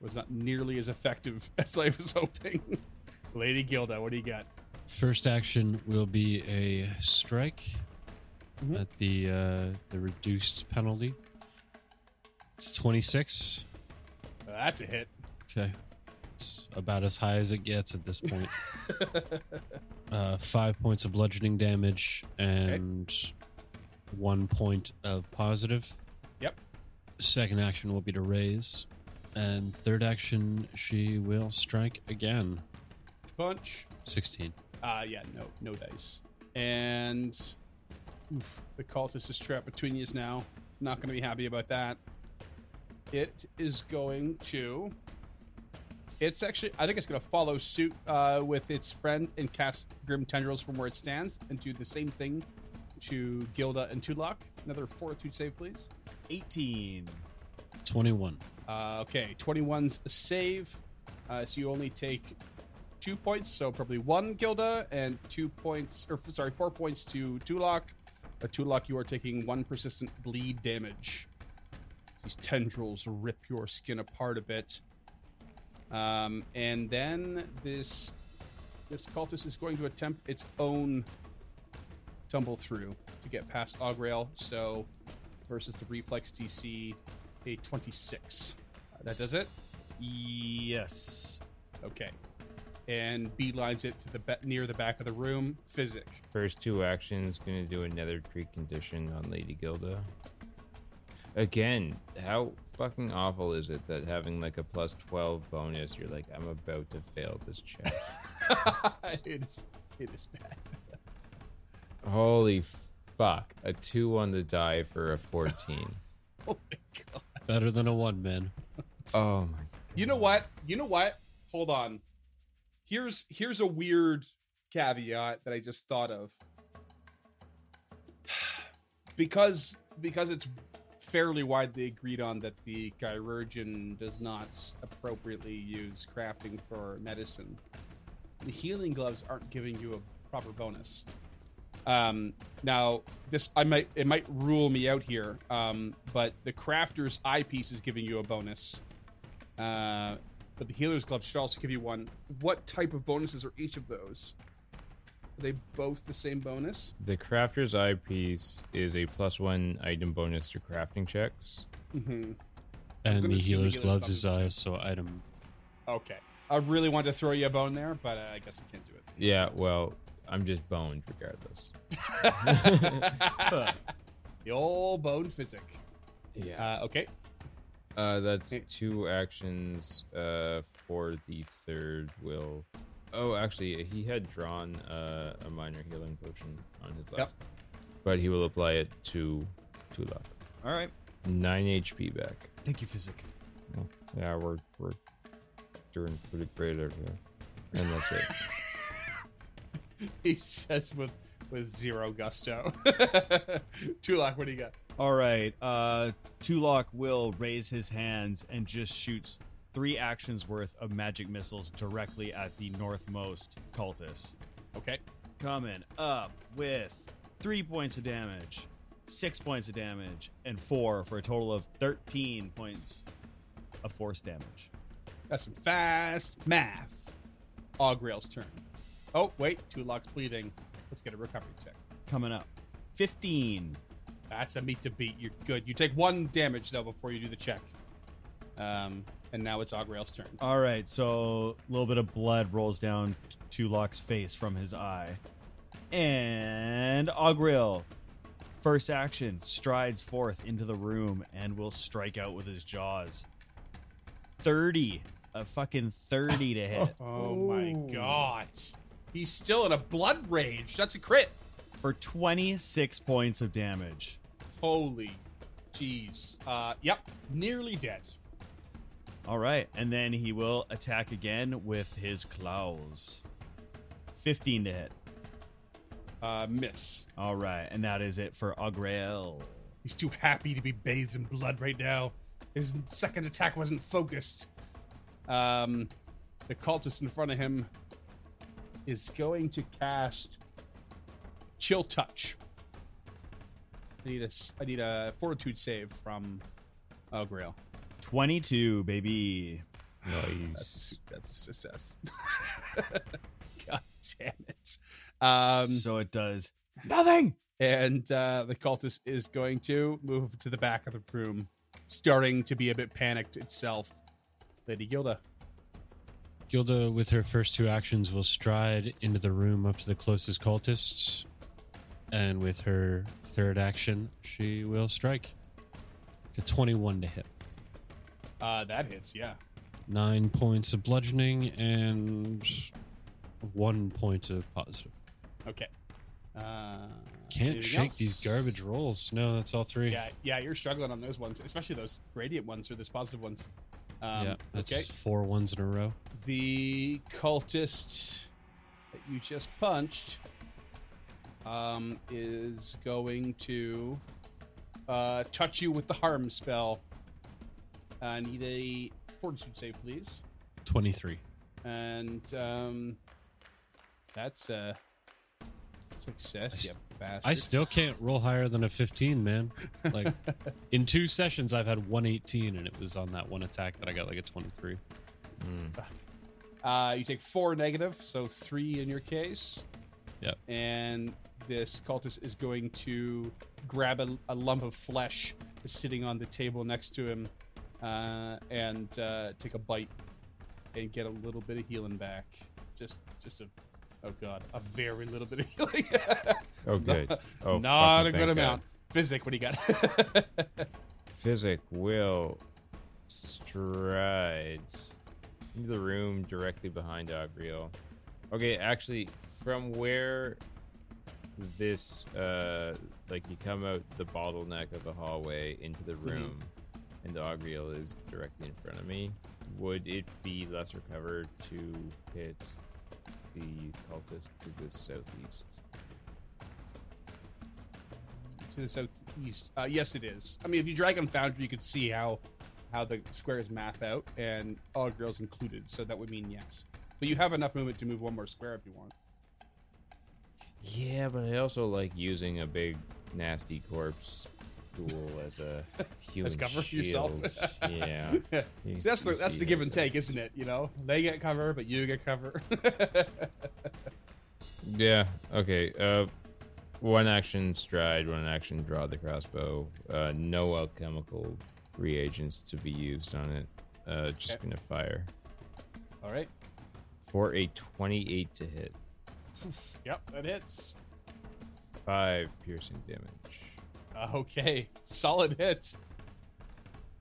Was not nearly as effective as I was hoping. Lady Gilda, what do you got? First action will be a strike Mhm. at the uh, the reduced penalty. It's 26. Uh, that's a hit. Okay. It's about as high as it gets at this point. uh, five points of bludgeoning damage and one point of positive. Yep. Second action will be to raise. And third action, she will strike again. Punch. 16. Uh yeah, no, no dice. And oof, the cultist is trapped between you now. Not gonna be happy about that. It is going to. It's actually, I think it's going to follow suit uh, with its friend and cast Grim Tendrils from where it stands and do the same thing to Gilda and Tulok. Another fortitude save, please. 18. 21. Uh, okay, 21's a save. Uh, so you only take two points, so probably one Gilda and two points, or sorry, four points to Tulok. But Tulok, you are taking one persistent bleed damage. These tendrils rip your skin apart a bit. Um, and then this this cultist is going to attempt its own tumble through to get past Augrael. So versus the reflex DC, a 26. Uh, that does it. Yes. Okay. And beelines it to the be- near the back of the room. Physic. First two actions gonna do another treat condition on Lady Gilda. Again, how fucking awful is it that having like a plus twelve bonus, you're like, I'm about to fail this check. it is. It is bad. Holy fuck. A two on the die for a 14. Oh my god. Better than a one, man. oh my You know what? You know what? Hold on. Here's here's a weird caveat that I just thought of. because because it's fairly widely agreed on that the chirurgeon does not appropriately use crafting for medicine. The healing gloves aren't giving you a proper bonus. Um, now, this I might it might rule me out here, um, but the crafter's eyepiece is giving you a bonus. Uh, but the healer's glove should also give you one. What type of bonuses are each of those? Are they both the same bonus? The crafter's eyepiece is a plus one item bonus to crafting checks. Mm-hmm. And the assume the healer's healer's gloves gloves is are the uh, so item. Okay. I really wanted to throw you a bone there, but uh, I guess I can't do it. Yeah, well, I'm just boned regardless. it. the old bone physic. Yeah. Uh, okay. Uh, that's two actions uh, for the third will. Oh, actually, he had drawn uh, a minor healing potion on his last, but he will apply it to Tulok. All right. Nine HP back. Thank you, Physic. Yeah, we're we're doing pretty great over there. And that's it. he says with with zero gusto. Tulak, what do you got? All right. Uh, Tulok will raise his hands and just shoots three actions worth of magic missiles directly at the northmost cultist. Okay. Coming up with three points of damage, six points of damage, and four for a total of 13 points of force damage. That's some fast math. Augrail's turn. Oh, wait. Tulok's bleeding. Let's get a recovery check. Coming up 15. That's a meat to beat. You're good. You take one damage, though, before you do the check. Um, and now it's Augrail's turn. All right, so a little bit of blood rolls down Tulok's face from his eye. And Augril, first action, strides forth into the room and will strike out with his jaws. 30. A fucking 30 to hit Oh, my god. He's still in a blood rage. That's a crit. for 26 points of damage. Holy jeez. Uh, yep. Nearly dead. All right, and then he will attack again with his claws. 15 to hit. Uh, miss. All right, and that is it for Augrel. He's too happy to be bathed in blood right now. His second attack wasn't focused. Um, the cultist in front of him is going to cast Chill Touch. I need a, I need a Fortitude save from Augrail. 22, baby. That's a, Nice. su- that's a success. God damn it. Um, so it does nothing. and uh, the cultist is going to move to the back of the room, starting to be a bit panicked itself. Lady Gilda. Gilda, with her first two actions, will stride into the room up to the closest cultist. And with her third action, she will strike. The 21 to hit. Uh, that hits, yeah. Nine points of bludgeoning and one point of positive. Okay. Uh, Can't shake else? these garbage rolls. No, that's all three. Yeah, yeah, you're struggling on those ones, especially those radiant ones or those positive ones. Um, yeah, that's okay. four ones in a row. The cultist that you just punched um, is going to uh, touch you with the harm spell. I need a fortitude save, please. 23. And um, that's a success, I you bastard. I still can't roll higher than a 15, man. Like, in two sessions, I've had 118, and it was on that one attack that I got like a 23. Mm. Uh, you take four negative, so three in your case. Yep. And this cultist is going to grab a, a lump of flesh that's sitting on the table next to him uh, and uh, take a bite and get a little bit of healing back. Just, just a, oh god, a very little bit of healing. Oh, good. Oh, not a good amount. Physic, what do you got? Physic will stride into the room directly behind Agriel. Okay, actually, from where this, uh, like you come out the bottleneck of the hallway into the room, and Agriel is directly in front of me, would it be lesser cover to hit the cultist to the southeast? to the southeast. Uh, yes, it is. I mean, if you drag on Foundry, you could see how how the squares map out, and girls included. So that would mean yes. But you have enough movement to move one more square if you want. Yeah, but I also like using a big nasty corpse tool as a human cover for yourself? yeah. You that's the that's the give and take, isn't it? You know, they get cover, but you get cover. Yeah. Okay. Uh, one action stride, one action draw the crossbow. Uh, no alchemical reagents to be used on it. Uh, just Okay. gonna fire all right. for a twenty-eight to hit, Yep, that hits. five piercing damage. Uh, okay, solid hit.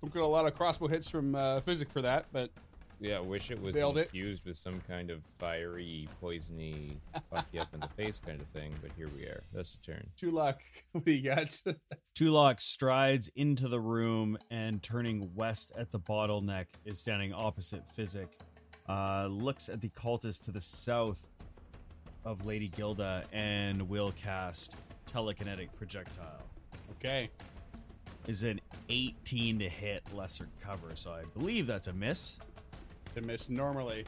Don't get a lot of crossbow hits from uh, Physic for that, but Yeah, wish it was Nailed it. infused with some kind of fiery, poisony, fuck you up in the face kind of thing. But here we are. That's the turn. Tulok. What do you got? Tulok strides into the room and turning west at the bottleneck is standing opposite Physic. Uh, looks at the cultist to the south of Lady Gilda and will cast telekinetic projectile. Okay. Is an 18 to hit lesser cover, so I believe that's a miss. To miss normally.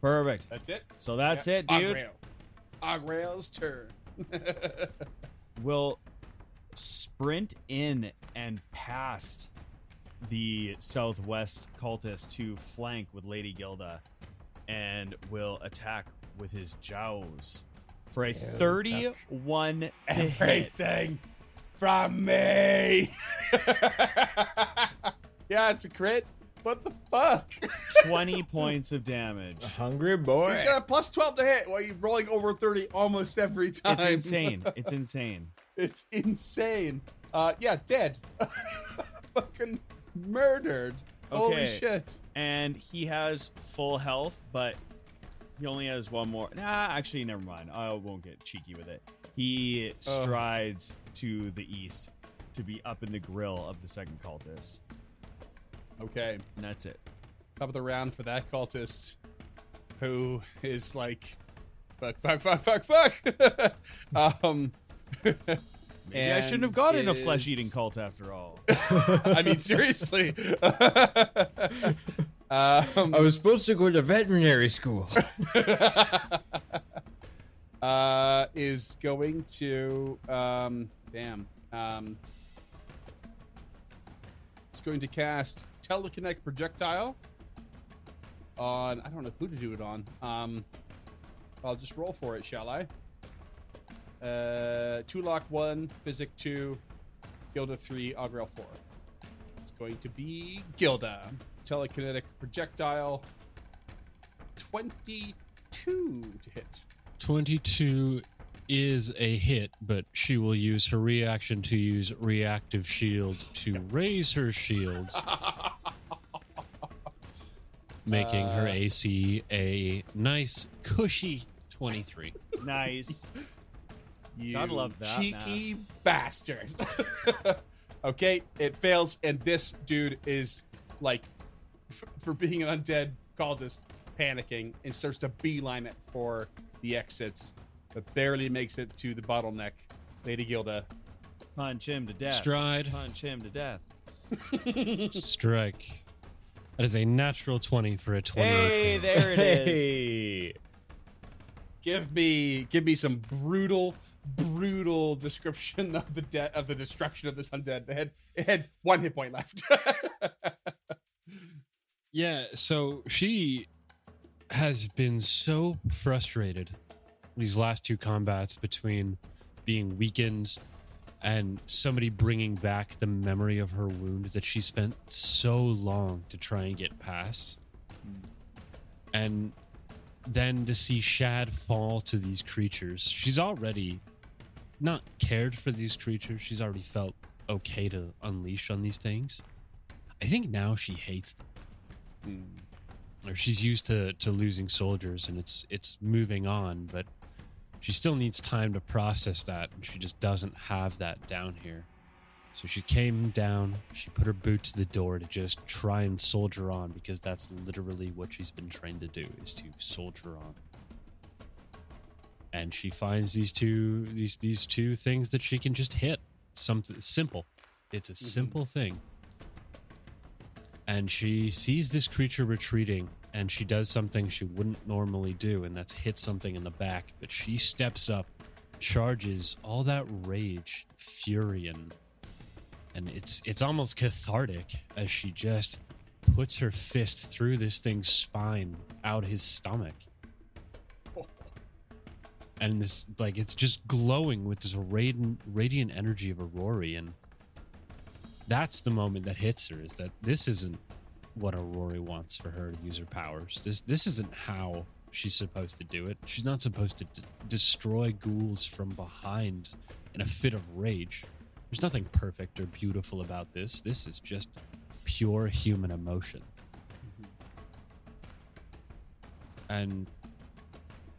Perfect. That's it. So that's Yeah, it, dude. Agrail. Agrail's turn. will sprint in and past the southwest cultist to flank with Lady Gilda and will attack with his jows for a 31 to hit. Everything from me. yeah, it's a crit. What the fuck? 20 points of damage. Hungry boy. You got a plus 12 to hit while you're rolling over 30 almost every time. It's insane. It's insane. it's insane. Uh, yeah, dead. Fucking murdered. Holy shit. And he has full health, but he only has one more. Nah, actually, never mind. I won't get cheeky with it. He strides to the east to be up in the grill of the second cultist. Okay. And that's it. Top of the round for that cultist who is like, fuck, fuck, fuck, fuck, fuck. um, Maybe I shouldn't have and gotten a flesh eating cult after all. I mean, seriously. um, I was supposed to go to veterinary school. Uh, is going to um, damn. Um, it's going to cast telekinetic projectile on. I don't know who to do it on. Um, I'll just roll for it, shall I? Uh, Tulok one, physic two, Gilda three, Augrel four. It's going to be Gilda. Telekinetic projectile. Twenty-two to hit. 22 is a hit, but she will use her reaction to use reactive shield to raise her shield, making her Uh. AC a nice, cushy 23. nice. You Gotta love that, cheeky bastard. okay, it fails, and this dude is like, f- for being an undead cultist, panicking and starts to beeline it for the exits, but barely makes it to the bottleneck. Lady Gilda. Punch him to death. Stride, Punch him to death. strike. That is a natural 20 for a 20. Hey, there it is. hey. give me, give me some brutal, brutal description of the de- of the destruction of this undead. It had, it had one hit point left. Yeah, so she has been so frustrated these last two combats between being weakened and somebody bringing back the memory of her wound that she spent so long to try and get past. And then to see Shad fall to these creatures, she's already not cared for these creatures. She's already felt okay to unleash on these things. I think now she hates them hmm. Or she's used to to losing soldiers and it's it's moving on but she still needs time to process that. And she just doesn't have that down here. So she came down she put her boot to the door to just try and soldier on because that's literally what she's been trained to do is to soldier on. And she finds these two these these two things that she can just hit. Something simple. It's a mm-hmm. simple thing and she sees this creature retreating and she does something she wouldn't normally do and that's hit something in the back. But she steps up charges all that rage fury and and it's it's almost cathartic as she just puts her fist through this thing's spine out his stomach. And this like it's just glowing with this radiant radiant energy of Aurori and that's the moment that hits her is that this isn't what Aurori wants for her to use her powers. This this isn't how she's supposed to do it. She's not supposed to d- destroy ghouls from behind in a fit of rage. There's nothing perfect or beautiful about this. This is just pure human emotion. Mm-hmm. and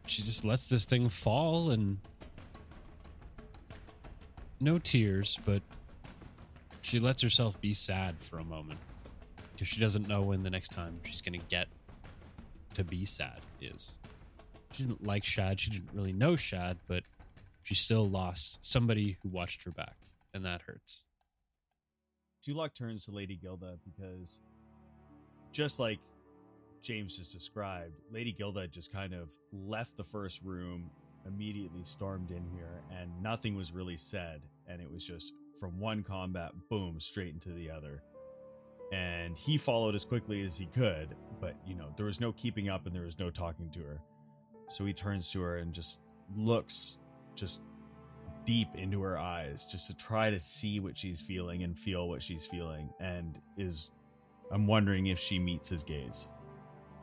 she just lets this thing fall and no tears, but she lets herself be sad for a moment because she doesn't know when the next time she's going to get to be sad is. She didn't like Shad. She didn't really know Shad, but she still lost somebody who watched her back, and that hurts. Tulok turns to Lady Gilda because, just like James just described, Lady Gilda just kind of left the first room, immediately stormed in here, and nothing was really said. And it was just from one combat, boom, straight into the other. And he followed as quickly as he could, but you know, there was no keeping up and there was no talking to her. So he turns to her and just looks just deep into her eyes just to try to see what she's feeling and feel what she's feeling and is I'm wondering if she meets his gaze.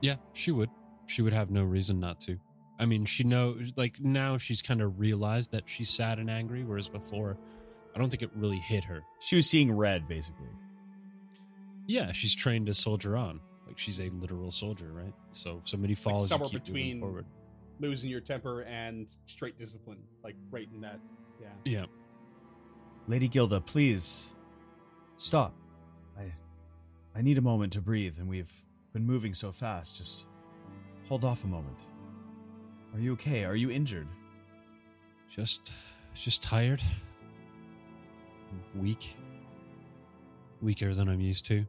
Yeah, she would. She would have no reason not to. I mean, she know like now she's kind of realized that she's sad and angry, whereas before, I don't think it really hit her. She was seeing red basically. Yeah, she's trained to soldier on. Like she's a literal soldier, right? So somebody It's like falls. you somewhere keep between forward. losing your temper and straight discipline, like right in that. Yeah. Yeah, Lady Gilda, please stop. I I need a moment to breathe and we've been moving so fast. Just hold off a moment. Are you okay? Are you injured? just just tired, weak, weaker than I'm used to.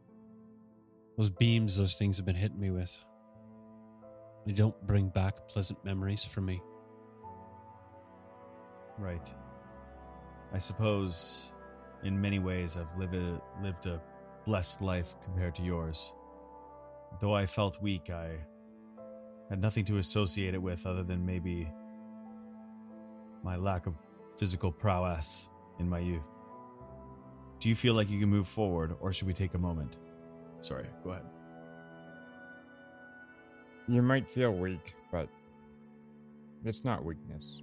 Those beams, those things have been hitting me with. They don't bring back pleasant memories for me. Right. I suppose in many ways I've lived a, lived a blessed life compared to yours. Though I felt weak, I had nothing to associate it with other than maybe my lack of physical prowess in my youth. Do you feel like you can move forward, or should we take a moment? Sorry, go ahead. You might feel weak, but it's not weakness.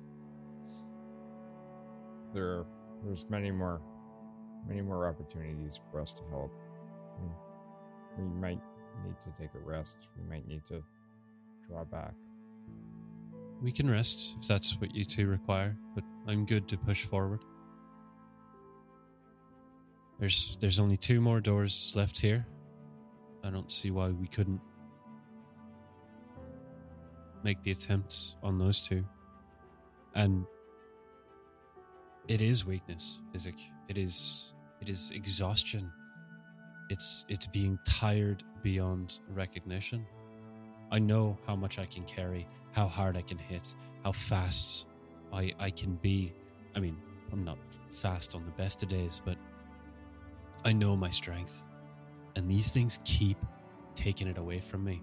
There, there's many more, many more opportunities for us to help. We, we might need to take a rest. We might need to draw back. We can rest if that's what you two require, but I'm good to push forward. There's there's only two more doors left here. I don't see why we couldn't make the attempt on those two. And it is weakness, Isaac. It is it is exhaustion. It's it's being tired beyond recognition. I know how much I can carry, how hard I can hit, how fast I I can be. I mean, I'm not fast on the best of days, but I know my strength. And these things keep taking it away from me.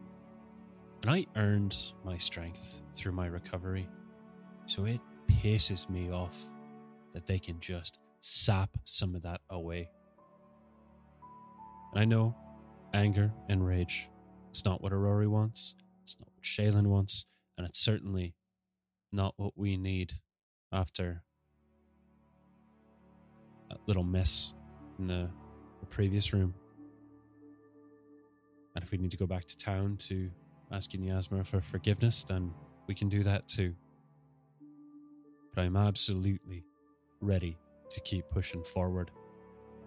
And I earned my strength through my recovery. So it pisses me off that they can just sap some of that away. And I know anger and rage it's not what Aurori wants. It's not what Shelyn wants. And it's certainly not what we need after that little mess in the, the previous room. And if we need to go back to town to ask Yasma for forgiveness, then we can do that too. But I'm absolutely ready to keep pushing forward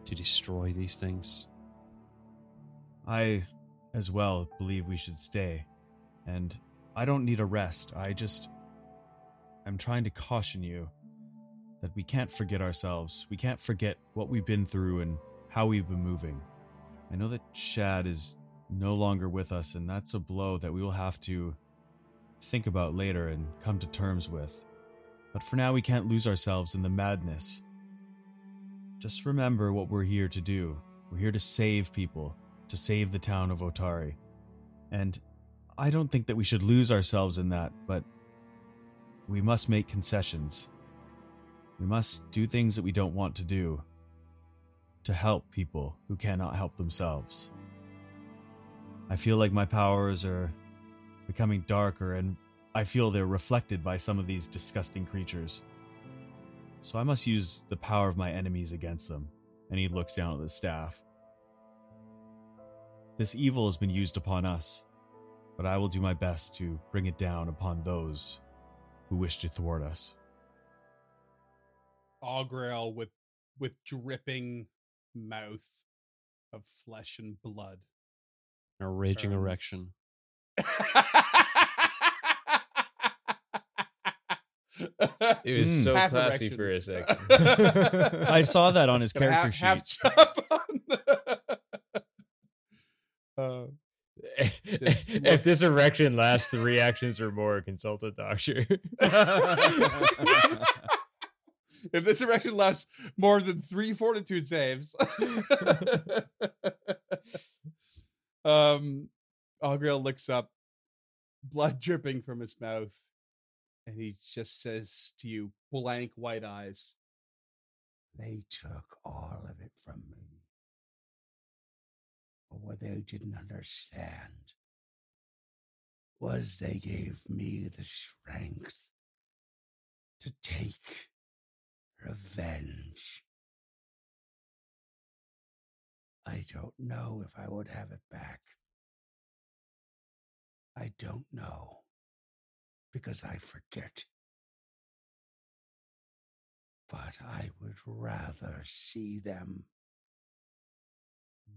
to destroy these things. I, as well, believe we should stay. And I don't need a rest. I just. I'm trying to caution you that we can't forget ourselves. We can't forget what we've been through and how we've been moving. I know that Shad is no longer with us, and that's a blow that we will have to think about later and come to terms with. But for now, we can't lose ourselves in the madness. Just remember what we're here to do. We're here to save people, to save the town of Otari. And I don't think that we should lose ourselves in that, but we must make concessions. We must do things that we don't want to do to help people who cannot help themselves. I feel like my powers are becoming darker and I feel they're reflected by some of these disgusting creatures. So I must use the power of my enemies against them. And he looks down at the staff. This evil has been used upon us, but I will do my best to bring it down upon those who wish to thwart us. Augrael with with dripping mouth of flesh and blood. A raging Turns. erection. It was Mm. so Half classy erection. for a second. I saw that on his Gonna character have, sheet. half chop on the- Uh, Just if this erection lasts three actions or more, consult a doctor. If this erection lasts more than three fortitude saves, um, Augrael looks up, blood dripping from his mouth, and he just says to you, blank white eyes, They took all of it from me. But what they didn't understand was they gave me the strength to take revenge. I don't know if I would have it back. I don't know because I forget. But I would rather see them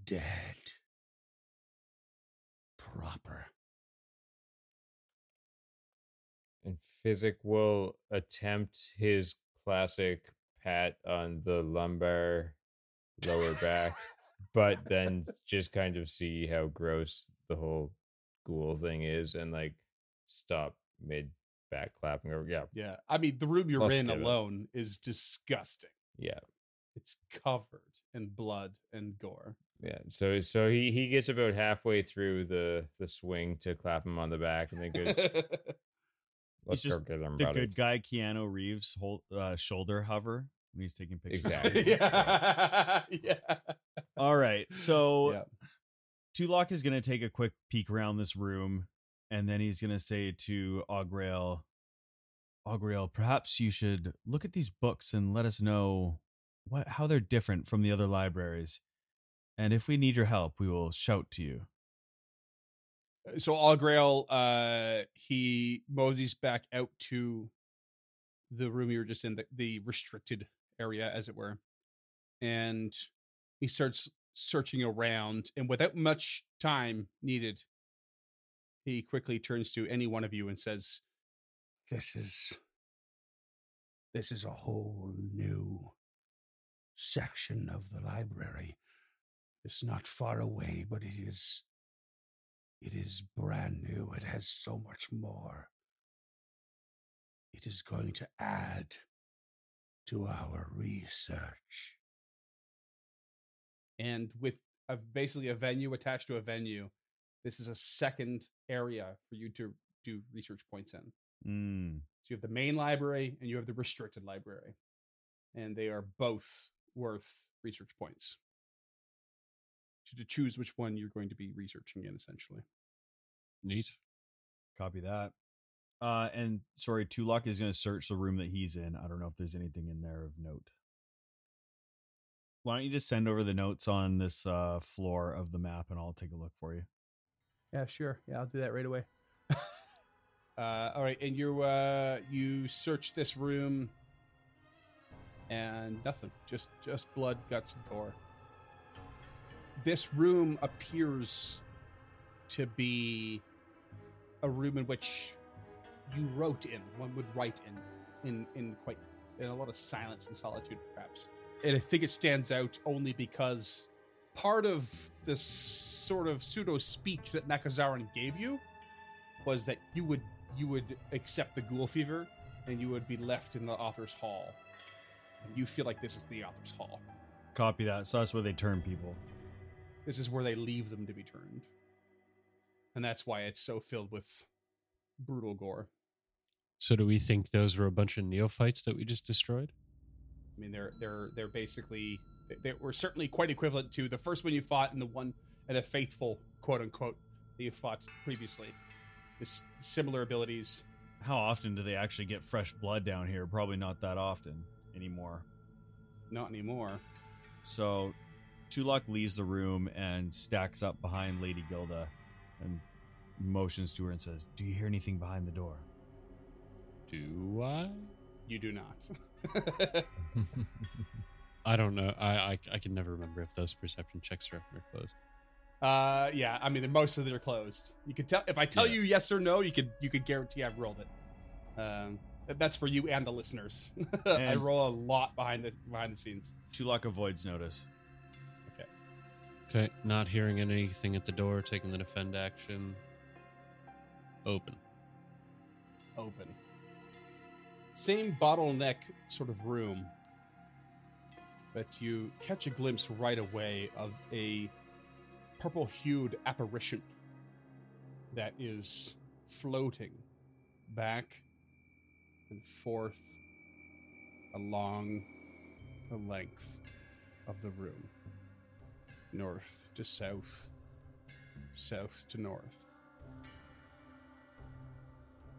dead. Proper. and Physic will attempt his classic pat on the lumbar lower back, but then just kind of see how gross the whole ghoul thing is and like stop mid back clapping or yeah, yeah. I mean, the room you're Plus in alone is disgusting. yeah. It's covered in blood and gore. Yeah, so so he he gets about halfway through the the swing to clap him on the back, and then goes, "Let's go just the brother." good guy Keanu Reeves hold, uh, shoulder hover when he's taking pictures. Exactly. yeah. yeah. All right. So Yeah. Tulok is going to take a quick peek around this room and then he's going to say to Augrael, Augrael, perhaps you should look at these books and let us know what how they're different from the other libraries. And if we need your help, we will shout to you. So Augrael, uh, he moseys back out to the room you were just in, the, the restricted area, as it were, and he starts searching around. And without much time needed, he quickly turns to any one of you and says, This is this is a whole new section of the library. It's not far away, but it is it is brand new. It has so much more. It is going to add to our research. and with a, basically a venue attached to a venue, this is a second area for you to do research points in. Mm. So you have the main library and you have the restricted library, and they are both worth research points. To, to choose which one you're going to be researching in, essentially. Neat. Copy that. Uh, and sorry, Tulok is going to search the room that he's in. I don't know if there's anything in there of note. Why don't you just send over the notes on this uh, floor of the map and I'll take a look for you. Yeah, sure. Yeah, I'll do that right away. uh, all right, and you uh, you search this room, and nothing. Just just blood, guts, and gore. This room appears to be a room in which you wrote in. One would write in, in in quite in a lot of silence and solitude, perhaps. And I think it stands out only because part of this sort of pseudo speech that Nhakazarin gave you was that you would you would accept the ghoul fever and you would be left in the author's hall. And you feel like this is the author's hall. Copy that. So that's where they turn people. This is where they leave them to be turned. And that's why it's so filled with brutal gore. So do we think those were a bunch of neophytes that we just destroyed? I mean, they're they're they're basically they- they were certainly quite equivalent to the first one you fought and the one and the faithful quote unquote that you fought previously. This similar abilities. How often do they actually get fresh blood down here? Probably not that often anymore. Not anymore. So Tulok leaves the room and stacks up behind Lady Gilda and motions to her and says, "Do you hear anything behind the door?" Do I? You do not. I don't know. I, I I can never remember if those perception checks are, are closed. uh, yeah, I mean, most of them are closed. You could tell if I tell Yeah. you yes or no, you could you could guarantee I've rolled it. Um, that's for you and the listeners. I roll a lot behind the behind the scenes. Tulok avoids notice. Okay, not hearing anything at the door, taking the defend action. Open. open. Same bottleneck sort of room, but you catch a glimpse right away of a purple hued apparition that is floating back and forth along the length of the room. North to south, south to north.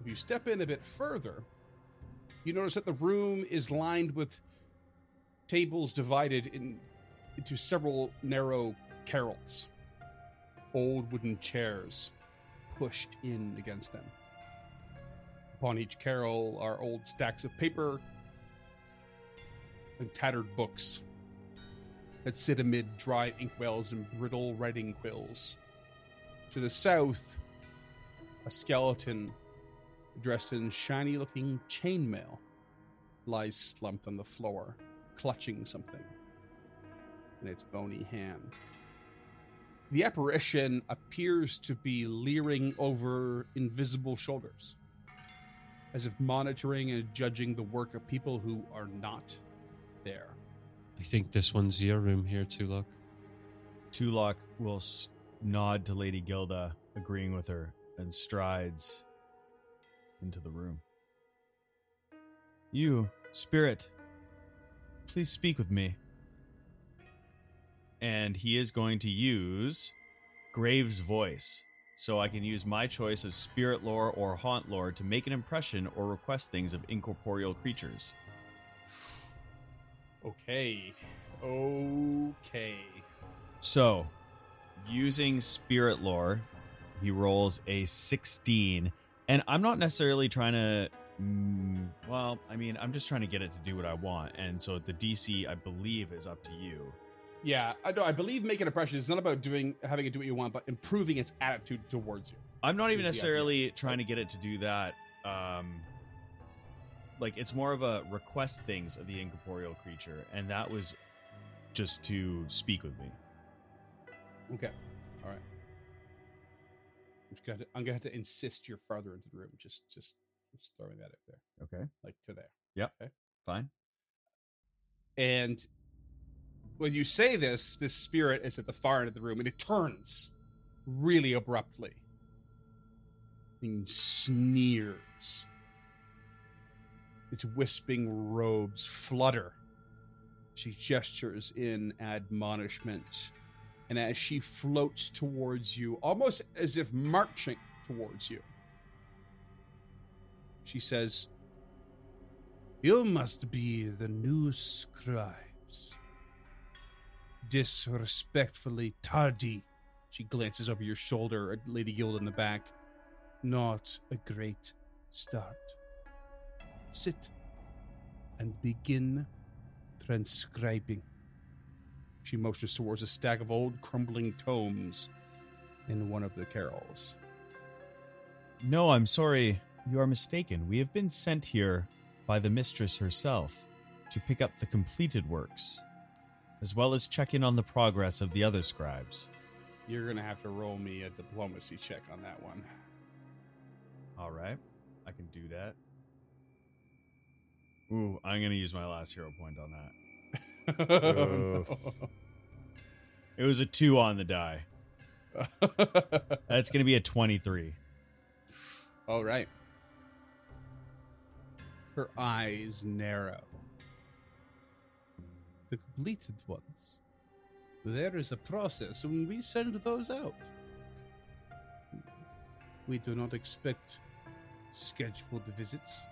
If you step in a bit further, you notice that the room is lined with tables divided in, into several narrow carrels. Old wooden chairs pushed in against them. Upon each carrel are old stacks of paper and tattered books that sit amid dry inkwells and brittle writing quills. To the south, a skeleton dressed in shiny looking chainmail, lies slumped on the floor, clutching something in its bony hand. The apparition appears to be leering over invisible shoulders, as if monitoring and judging the work of people who are not there. I think this one's your room here too, look. Tulok will s- nod to Lady Gilda, agreeing with her, and strides into the room. You, spirit, please speak with me. And he is going to use Graves' voice. So I can use my choice of spirit lore or haunt lore to make an impression or request things of incorporeal creatures. Okay. Okay. So, using spirit lore, he rolls a 16. And I'm not necessarily trying to. Mm, well, I mean, I'm just trying to get it to do what I want. And so the DC, I believe, is up to you. Yeah, I know. I believe making impression is not about doing having it do what you want, but improving its attitude towards you. I'm not even necessarily trying to get it to do that. Um, like, it's more of a request things of the incorporeal creature. And that was just to speak with me. Okay. All right. I'm, gonna to, I'm gonna have to insist you're farther into the room. Just, just, just throwing that out there, Okay. like to there. Yep. Okay. Fine. And when you say this, this spirit is at the far end of the room, and it turns really abruptly and sneers. Its wisping robes flutter. She gestures in admonishment. And as she floats towards you, almost as if marching towards you, she says, You must be the new scribes. Disrespectfully tardy. She glances over your shoulder at Lady Guild in the back. Not a great start. Sit and begin transcribing. She motions towards a stack of old crumbling tomes in one of the carrels. No, I'm sorry. You are mistaken. We have been sent here by the mistress herself to pick up the completed works, as well as check in on the progress of the other scribes. You're gonna have to roll me a diplomacy check on that one. All right, I can do that. Ooh, I'm to use my last hero point on that. Oh, It was a two on the die. That's to be a 23. All right. Her eyes narrow. The completed ones. There is a process when we send those out. We do not expect scheduled visits.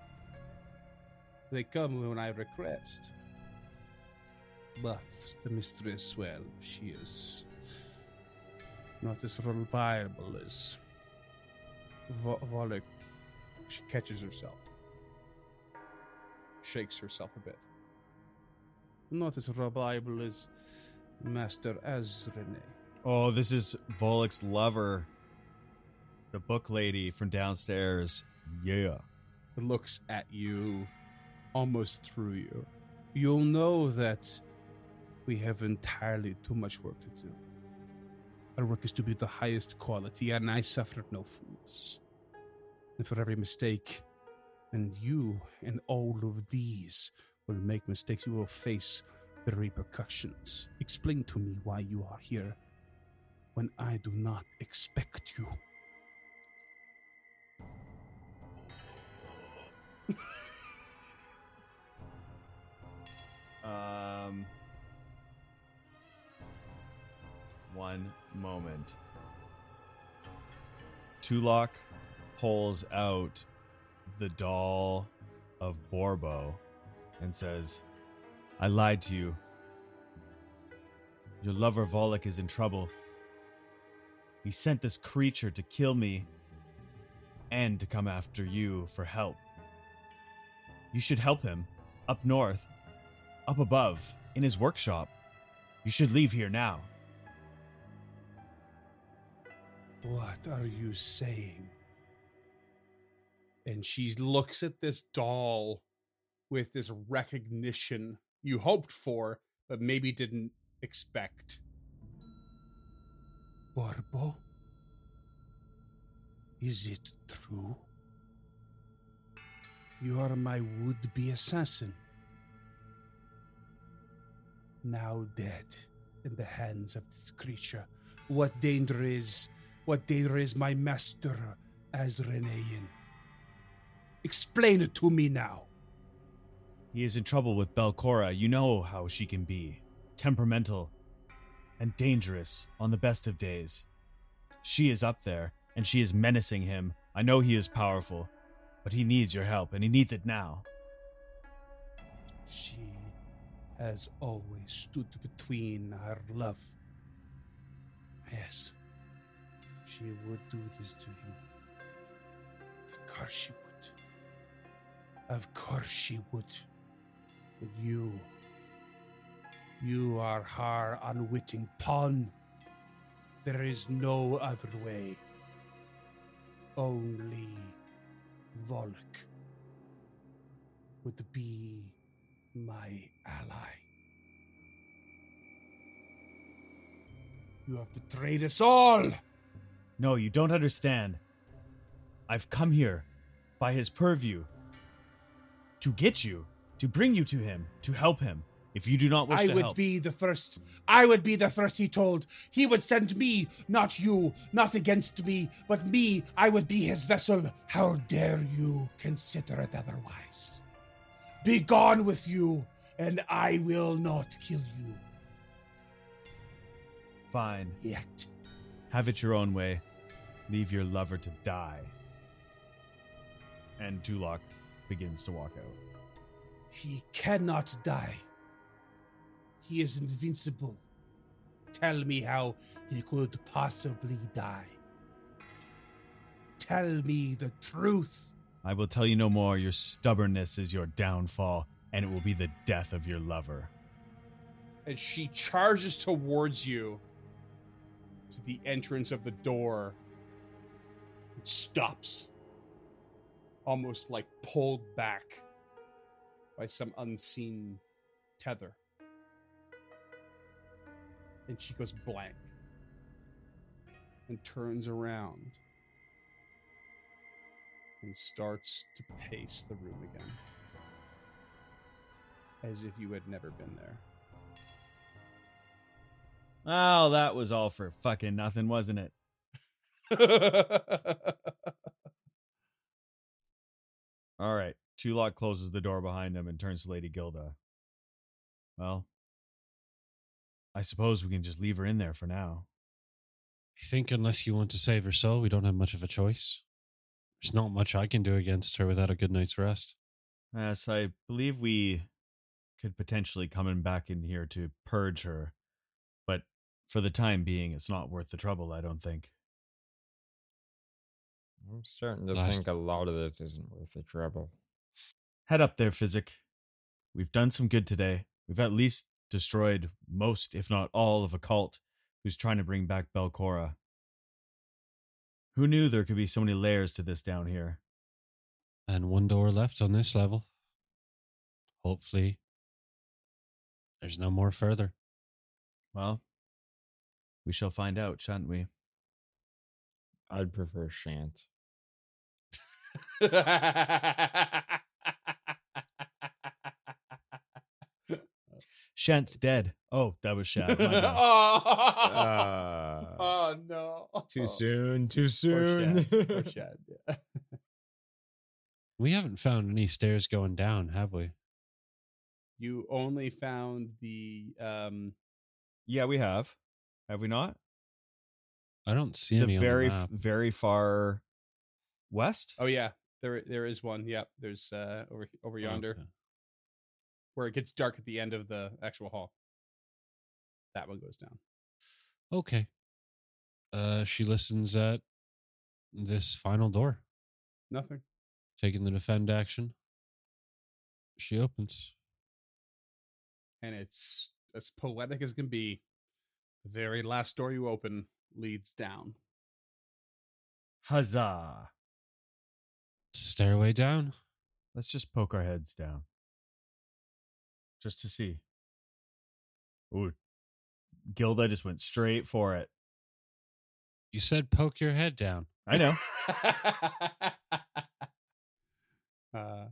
They come when I request. But the mistress, well, she is not as reliable as Vo- Volluk, she catches herself, shakes herself a bit. Not as reliable as Master Azrinae. Oh, this is Volluk's lover, the book lady from downstairs. Yeah. looks at you almost through you. You'll know that we have entirely too much work to do. Our work is to be the highest quality, and I suffered no fools. And for every mistake, and you and all of these will make mistakes, you will face the repercussions. Explain to me why you are here when I do not expect you. Um, one moment. Tulok pulls out the doll of Borbo and says, I lied to you. Your lover Volluk is in trouble. He sent this creature to kill me and to come after you for help. You should help him up north up above in his workshop. You should leave here now. What are you saying? And she looks at this doll with this recognition you hoped for, but maybe didn't expect. Borbo? Is it true? You are my would be assassin. Now dead in the hands of this creature. What danger is, what danger is my master Azrinae? Explain it to me now. He is in trouble with Belcorra. You know how she can be temperamental and dangerous on the best of days. She is up there, and she is menacing him. I know he is powerful, but he needs your help, and he needs it now. She has always stood between our love. Yes, she would do this to him. Of course she would. Of course she would. But you, you are her unwitting pawn. There is no other way. Only Volluk would be my ally. You have betrayed us all! No, you don't understand. I've come here by his purview to get you, to bring you to him, to help him. If you do not wish to- I to would help, be the first. I would be the first, he told. He would send me, not you, not against me, but me. I would be his vessel. How dare you consider it otherwise? Be gone with you, and I will not kill you fine. yet. Have it your own way. Leave your lover to die. And Tulok begins to walk out. He cannot die. He is invincible. Tell me how he could possibly die. Tell me the truth. I will tell you no more. Your stubbornness is your downfall, and it will be the death of your lover. And she charges towards you to the entrance of the door. It stops, almost like pulled back by some unseen tether. And she goes blank and turns around and starts to pace the room again as if you had never been there. Oh, that was all for fucking nothing, wasn't it? All right. Tulok closes the door behind him and turns to Lady Gilda. Well, I suppose we can just leave her in there for now. I think unless you want to save her soul, we don't have much of a choice. There's not much I can do against her without a good night's rest. Uh, yes, I believe we could potentially come in back in here to purge her, but for the time being, it's not worth the trouble. I don't think. I'm starting to Last- think a lot of this isn't worth the trouble. Head up there, Physic. We've done some good today. We've at least destroyed most, if not all, of a cult who's trying to bring back Belcorra. Who knew there could be so many layers to this down here? And one door left on this level. Hopefully, there's no more further. Well, we shall find out, shan't we? I'd prefer Shant. Shant's dead. Oh, that was Shant. oh, Ah. oh, no. Too soon, too Poor soon. Shad, poor Shad, yeah. We haven't found any stairs going down, have we? You only found the um yeah, we have. Have we not? I don't see any the on very, the f- very far west. oh yeah, there there is one. Yep, there's uh over over yonder Okay. Where it gets dark at the end of the actual hall. That one goes down. Okay. Uh, she listens at this final door, Nothing. taking the defend action. She opens. And it's as poetic as can be. The very last door you open leads down. Huzzah! Stairway down. Let's just poke our heads down. Just to see. Ooh. Gilda just went straight for it. You said poke your head down. I know. uh,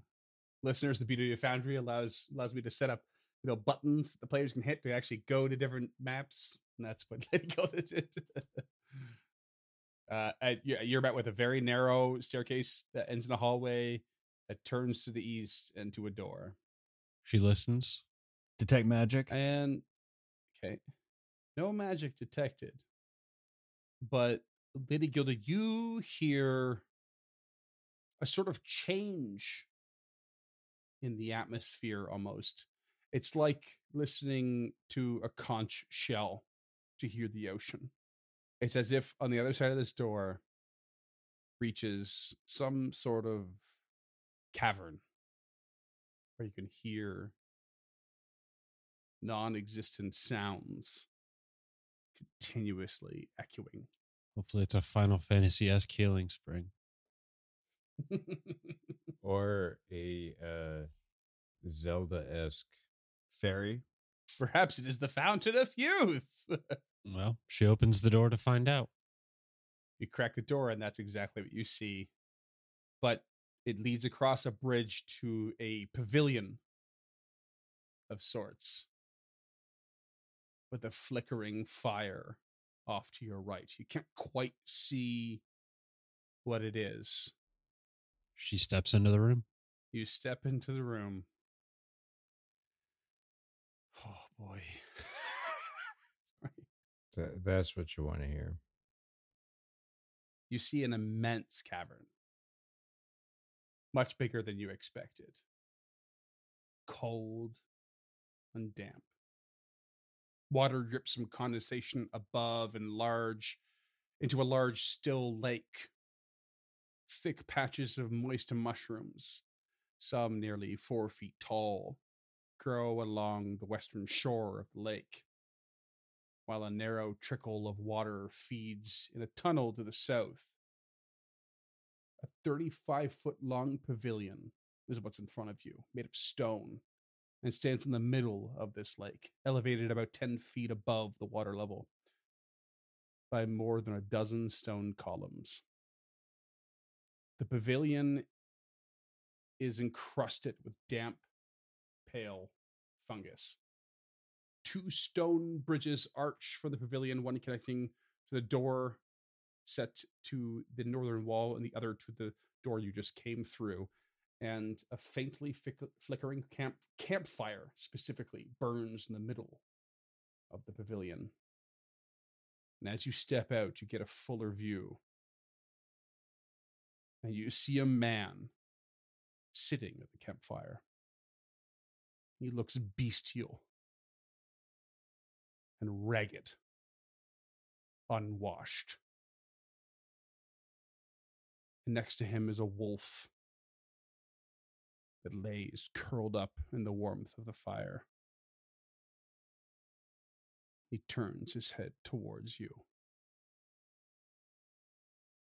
listeners, the beauty of Foundry allows allows me to set up you know buttons that the players can hit to actually go to different maps, and that's what Lady Gilda did. uh, you're, you're met with a very narrow staircase that ends in a hallway that turns to the east and to a door. She listens. Detect magic. And okay, no magic detected. But Lady Gilda, you hear a sort of change in the atmosphere almost. It's like listening to a conch shell to hear the ocean. It's as if on the other side of this door reaches some sort of cavern where you can hear non-existent sounds continuously echoing. Hopefully, it's a Final Fantasy esque healing spring. or a uh, Zelda esque. Fairy. Perhaps it is the fountain of youth. Well, she opens the door to find out. you crack the door, and that's exactly what you see. But it leads across a bridge to a pavilion of sorts with a flickering fire off to your right. You can't quite see what it is. She steps into the room. You step into the room. Oh boy. Th- that's what you want to hear. you see an immense cavern, much bigger than you expected, cold and damp. Water drips from condensation above and large into a large still lake. Thick patches of moist mushrooms, some nearly four feet tall, grow along the western shore of the lake while a narrow trickle of water feeds in a tunnel to the south. A 35 foot long pavilion is what's in front of you, made of stone, and stands in the middle of this lake, elevated about 10 feet above the water level by more than a dozen stone columns. The pavilion is encrusted with damp, pale fungus two stone bridges arch from the pavilion, one connecting to the door set to the northern wall and the other to the door you just came through. And a faintly flickering camp campfire specifically burns in the middle of the pavilion. And as you step out, you get a fuller view. And you see a man sitting at the campfire. He looks bestial and ragged, unwashed. Next to him is a wolf that lays curled up in the warmth of the fire. He turns his head towards you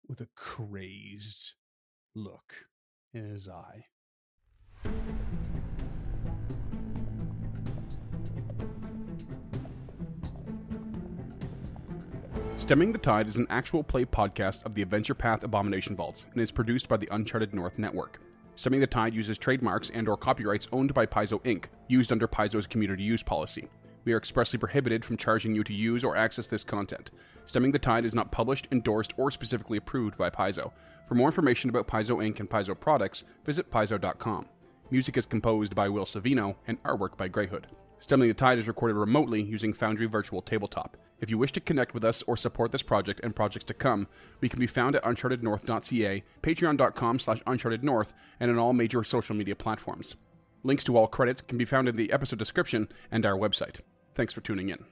with a crazed look in his eye. Stemming the Tide is an actual play podcast of the Adventure Path Abomination Vaults and is produced by the Uncharted North Network. Stemming the Tide uses trademarks and or copyrights owned by Paizo Inc., used under Paizo's community use policy. We are expressly prohibited from charging you to use or access this content. Stemming the Tide is not published, endorsed, or specifically approved by Paizo. For more information about Paizo Inc. and Paizo products, visit paizo.com. Music is composed by Will Savino and artwork by Greyhood. Stemming the Tide is recorded remotely using Foundry Virtual Tabletop. If you wish to connect with us or support this project and projects to come, we can be found at unchartednorth.ca, patreon.com slash unchartednorth, and on all major social media platforms. Links to all credits can be found in the episode description and our website. Thanks for tuning in.